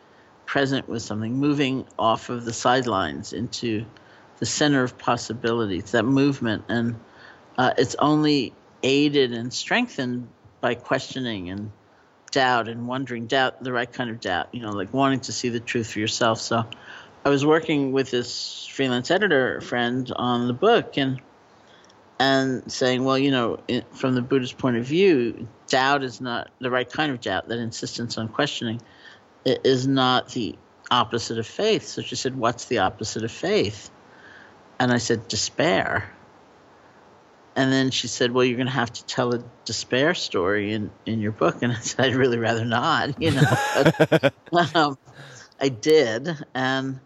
present with something, moving off of the sidelines into the center of possibility. It's that movement, and uh, it's only aided and strengthened by questioning and doubt and wondering, doubt the right kind of doubt, you know, like wanting to see the truth for yourself. So I was working with this freelance editor friend on the book and and saying, well, you know, in, from the Buddhist point of view, doubt is not the right kind of doubt. That insistence on questioning i- is not the opposite of faith. So she said, what's the opposite of faith? And I said, despair. And then she said, well, you're going to have to tell a despair story in, in your book. And I said, I'd really rather not, you know. But, um, I did. And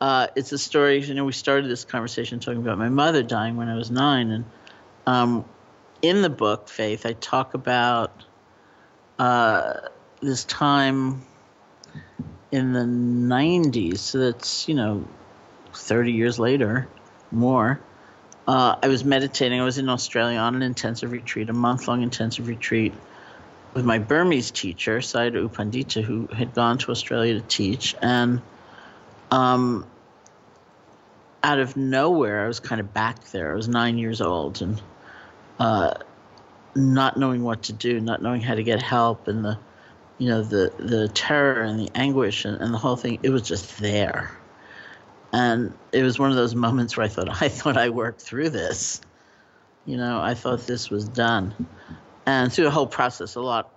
uh, it's a story, you know, we started this conversation talking about my mother dying when I was nine. And um, in the book, Faith, I talk about uh, this time in the 90s. So that's, you know, 30 years later, more. Uh, I was meditating. I was in Australia on an intensive retreat, a month long intensive retreat with my Burmese teacher, Sayadaw U Pandita, who had gone to Australia to teach. And um, out of nowhere, I was kind of back there. I was nine years old and uh, not knowing what to do, not knowing how to get help, and the, you know, the the terror and the anguish and, and the whole thing. It was just there, and it was one of those moments where I thought, I thought I worked through this. You know, I thought this was done, and through the whole process, a lot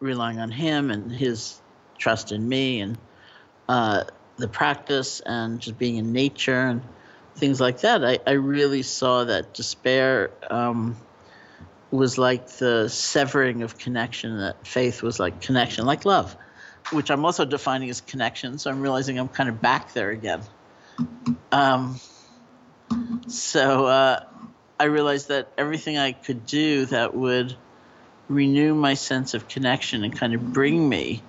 relying on him and his trust in me and uh, the practice and just being in nature and things like that. I, I really saw that despair um, was like the severing of connection, that faith was like connection, like love, which I'm also defining as connection. So I'm realizing I'm kind of back there again. Um, so uh, I realized that everything I could do that would renew my sense of connection and kind of bring me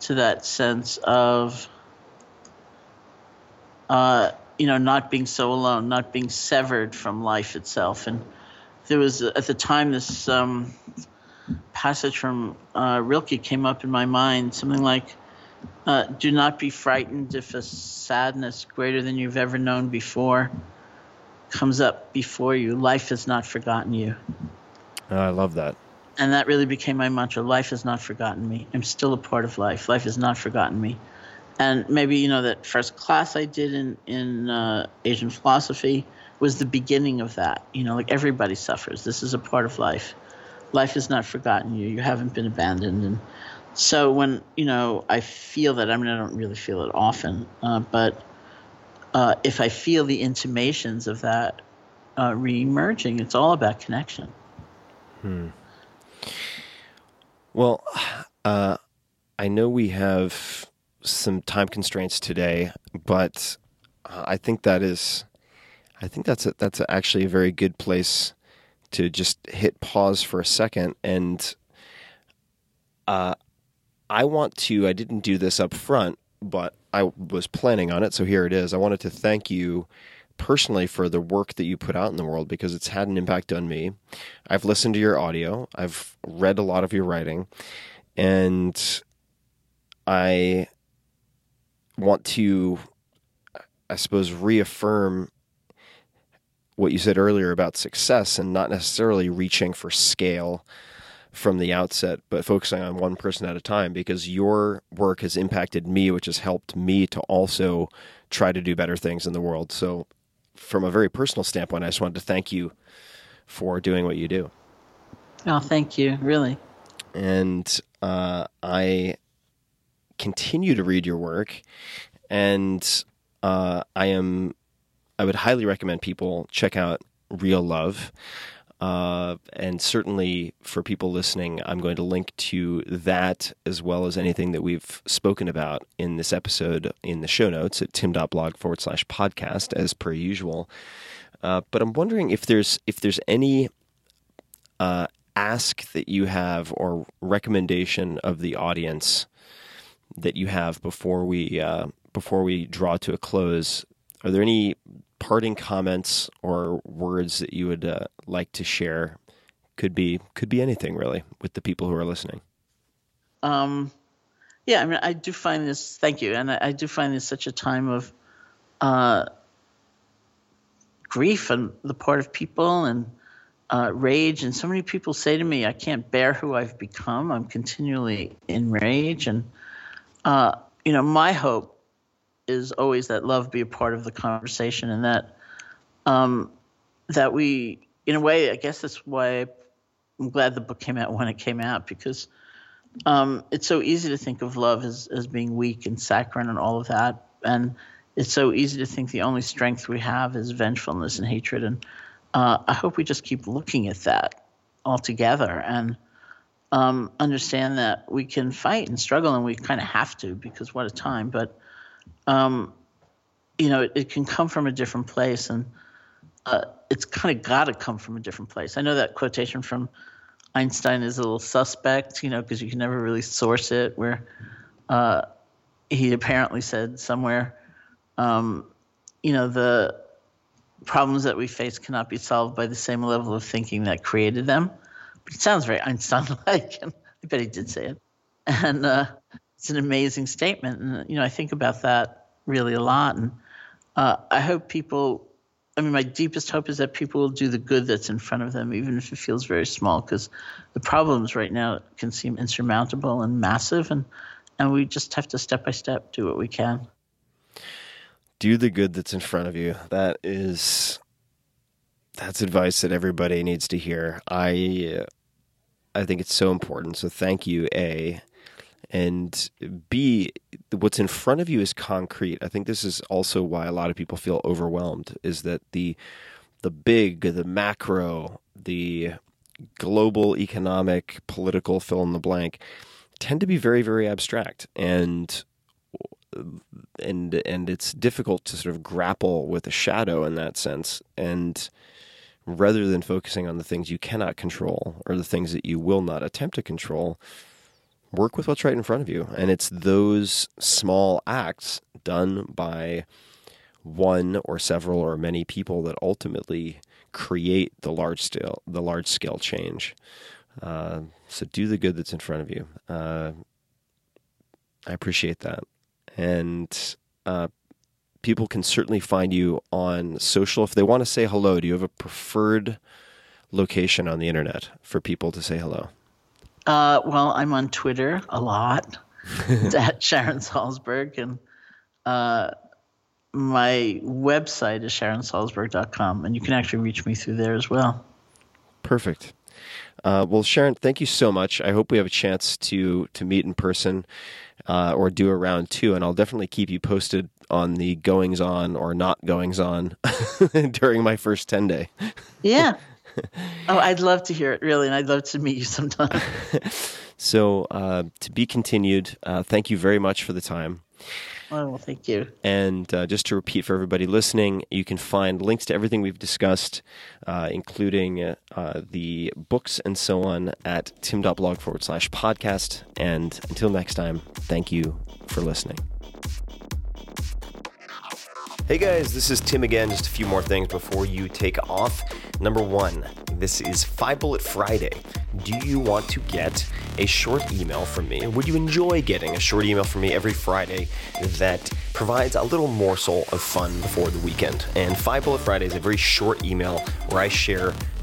to that sense of uh, you know, not being so alone, not being severed from life itself. And there was at the time this um, passage from uh, Rilke came up in my mind, something like, uh, "Do not be frightened if a sadness greater than you've ever known before comes up before you. Life has not forgotten you." Oh, I love that. and that really became my mantra life has not forgotten me i'm still a part of life life has not forgotten me and maybe you know that first class i did in in uh, asian philosophy was the beginning of that. You know like everybody suffers. This is a part of life. Life has not forgotten. You you haven't been abandoned. And so when you know i feel that i mean i don't really feel it often uh, but uh, if i feel the intimations of that uh, re-emerging it's all about connection. Hmm. Well, uh, I know we have some time constraints today, but uh, I think that is, I think that's a, that's actually a very good place to just hit pause for a second. And uh, I want to. I didn't do this up front, but I was planning on it, so here it is. I wanted to thank you personally for the work that you put out in the world because it's had an impact on me. I've listened to your audio, I've read a lot of your writing, and I want to, I suppose, reaffirm what you said earlier about success and not necessarily reaching for scale from the outset, but focusing on one person at a time because your work has impacted me, which has helped me to also try to do better things in the world. So, from a very personal standpoint, I just wanted to thank you for doing what you do. Oh, thank you. Really. And uh, I continue to read your work, and uh, I am. I would highly recommend people check out Real Love. Uh, and certainly for people listening, I'm going to link to that as well as anything that we've spoken about in this episode in the show notes at tim.blog forward slash podcast as per usual. Uh, but I'm wondering if there's if there's any uh, ask that you have or recommendation of the audience that you have before we uh, before we draw to a close. Are there any parting comments or words that you would uh, like to share? Could be could be anything really with the people who are listening. Um, yeah, I mean, I do find this. Thank you, and I, I do find this such a time of uh, grief on the part of people and uh, rage. And so many people say to me, "I can't bear who I've become. I'm continually in rage." And uh, you know, my hope is always that love be a part of the conversation, and that um, that we, in a way, I guess that's why I'm glad the book came out when it came out because um, it's so easy to think of love as, as being weak and saccharine and all of that. And it's so easy to think the only strength we have is vengefulness and hatred. And uh, I hope we just keep looking at that all together and um, understand that we can fight and struggle and we kind of have to because what a time. But, um, you know, it, it, can come from a different place and uh, it's kind of got to come from a different place. I know that quotation from Einstein is a little suspect, you know, because you can never really source it. Where uh, he apparently said somewhere, um, you know, the problems that we face cannot be solved by the same level of thinking that created them. It sounds very Einstein-like, and I bet he did say it. And uh, it's an amazing statement, and you know, I think about that really a lot, and uh, I hope people I mean, my deepest hope is that people will do the good that's in front of them, even if it feels very small, because the problems right now can seem insurmountable and massive, and and we just have to step by step do what we can. Do the good that's in front of you. That is, that's advice that everybody needs to hear. I, I think it's so important. So thank you, a, and b what's in front of you is concrete. I think this is also why a lot of people feel overwhelmed is that the the big the macro the global economic political fill in the blank tend to be very very abstract. And and and it's difficult to sort of grapple with a shadow in that sense. And rather than focusing on the things you cannot control or the things that you will not attempt to control work with what's right in front of you. And it's those small acts done by one or several or many people that ultimately create the large scale the large scale change. Uh, so do the good that's in front of you. Uh, I appreciate that, and uh, people can certainly find you on social if they want to say hello. Do you have a preferred location on the internet for people to say hello? Uh, well, I'm on Twitter a lot at Sharon Salzberg, and uh, my website is sharonsalzberg.com, and you can actually reach me through there as well. Perfect. Uh, well, Sharon, thank you so much. I hope we have a chance to to meet in person uh, or do a round two, and I'll definitely keep you posted on the goings on or not goings on during my first ten day. Yeah, oh, I'd love to hear it, really, and I'd love to meet you sometime. so, uh, to be continued, uh, thank you very much for the time. Oh, well, thank you. And uh, just to repeat for everybody listening, you can find links to everything we've discussed, uh, including uh, the books and so on, at tim.blog forward slash podcast. And until next time, thank you for listening. Hey guys, this is Tim again. Just a few more things before you take off. Number one, this is Five Bullet Friday. Do you want to get a short email from me? Would you enjoy getting a short email from me every Friday that provides a little morsel of fun before the weekend. And Five Bullet Friday is a very short email where I share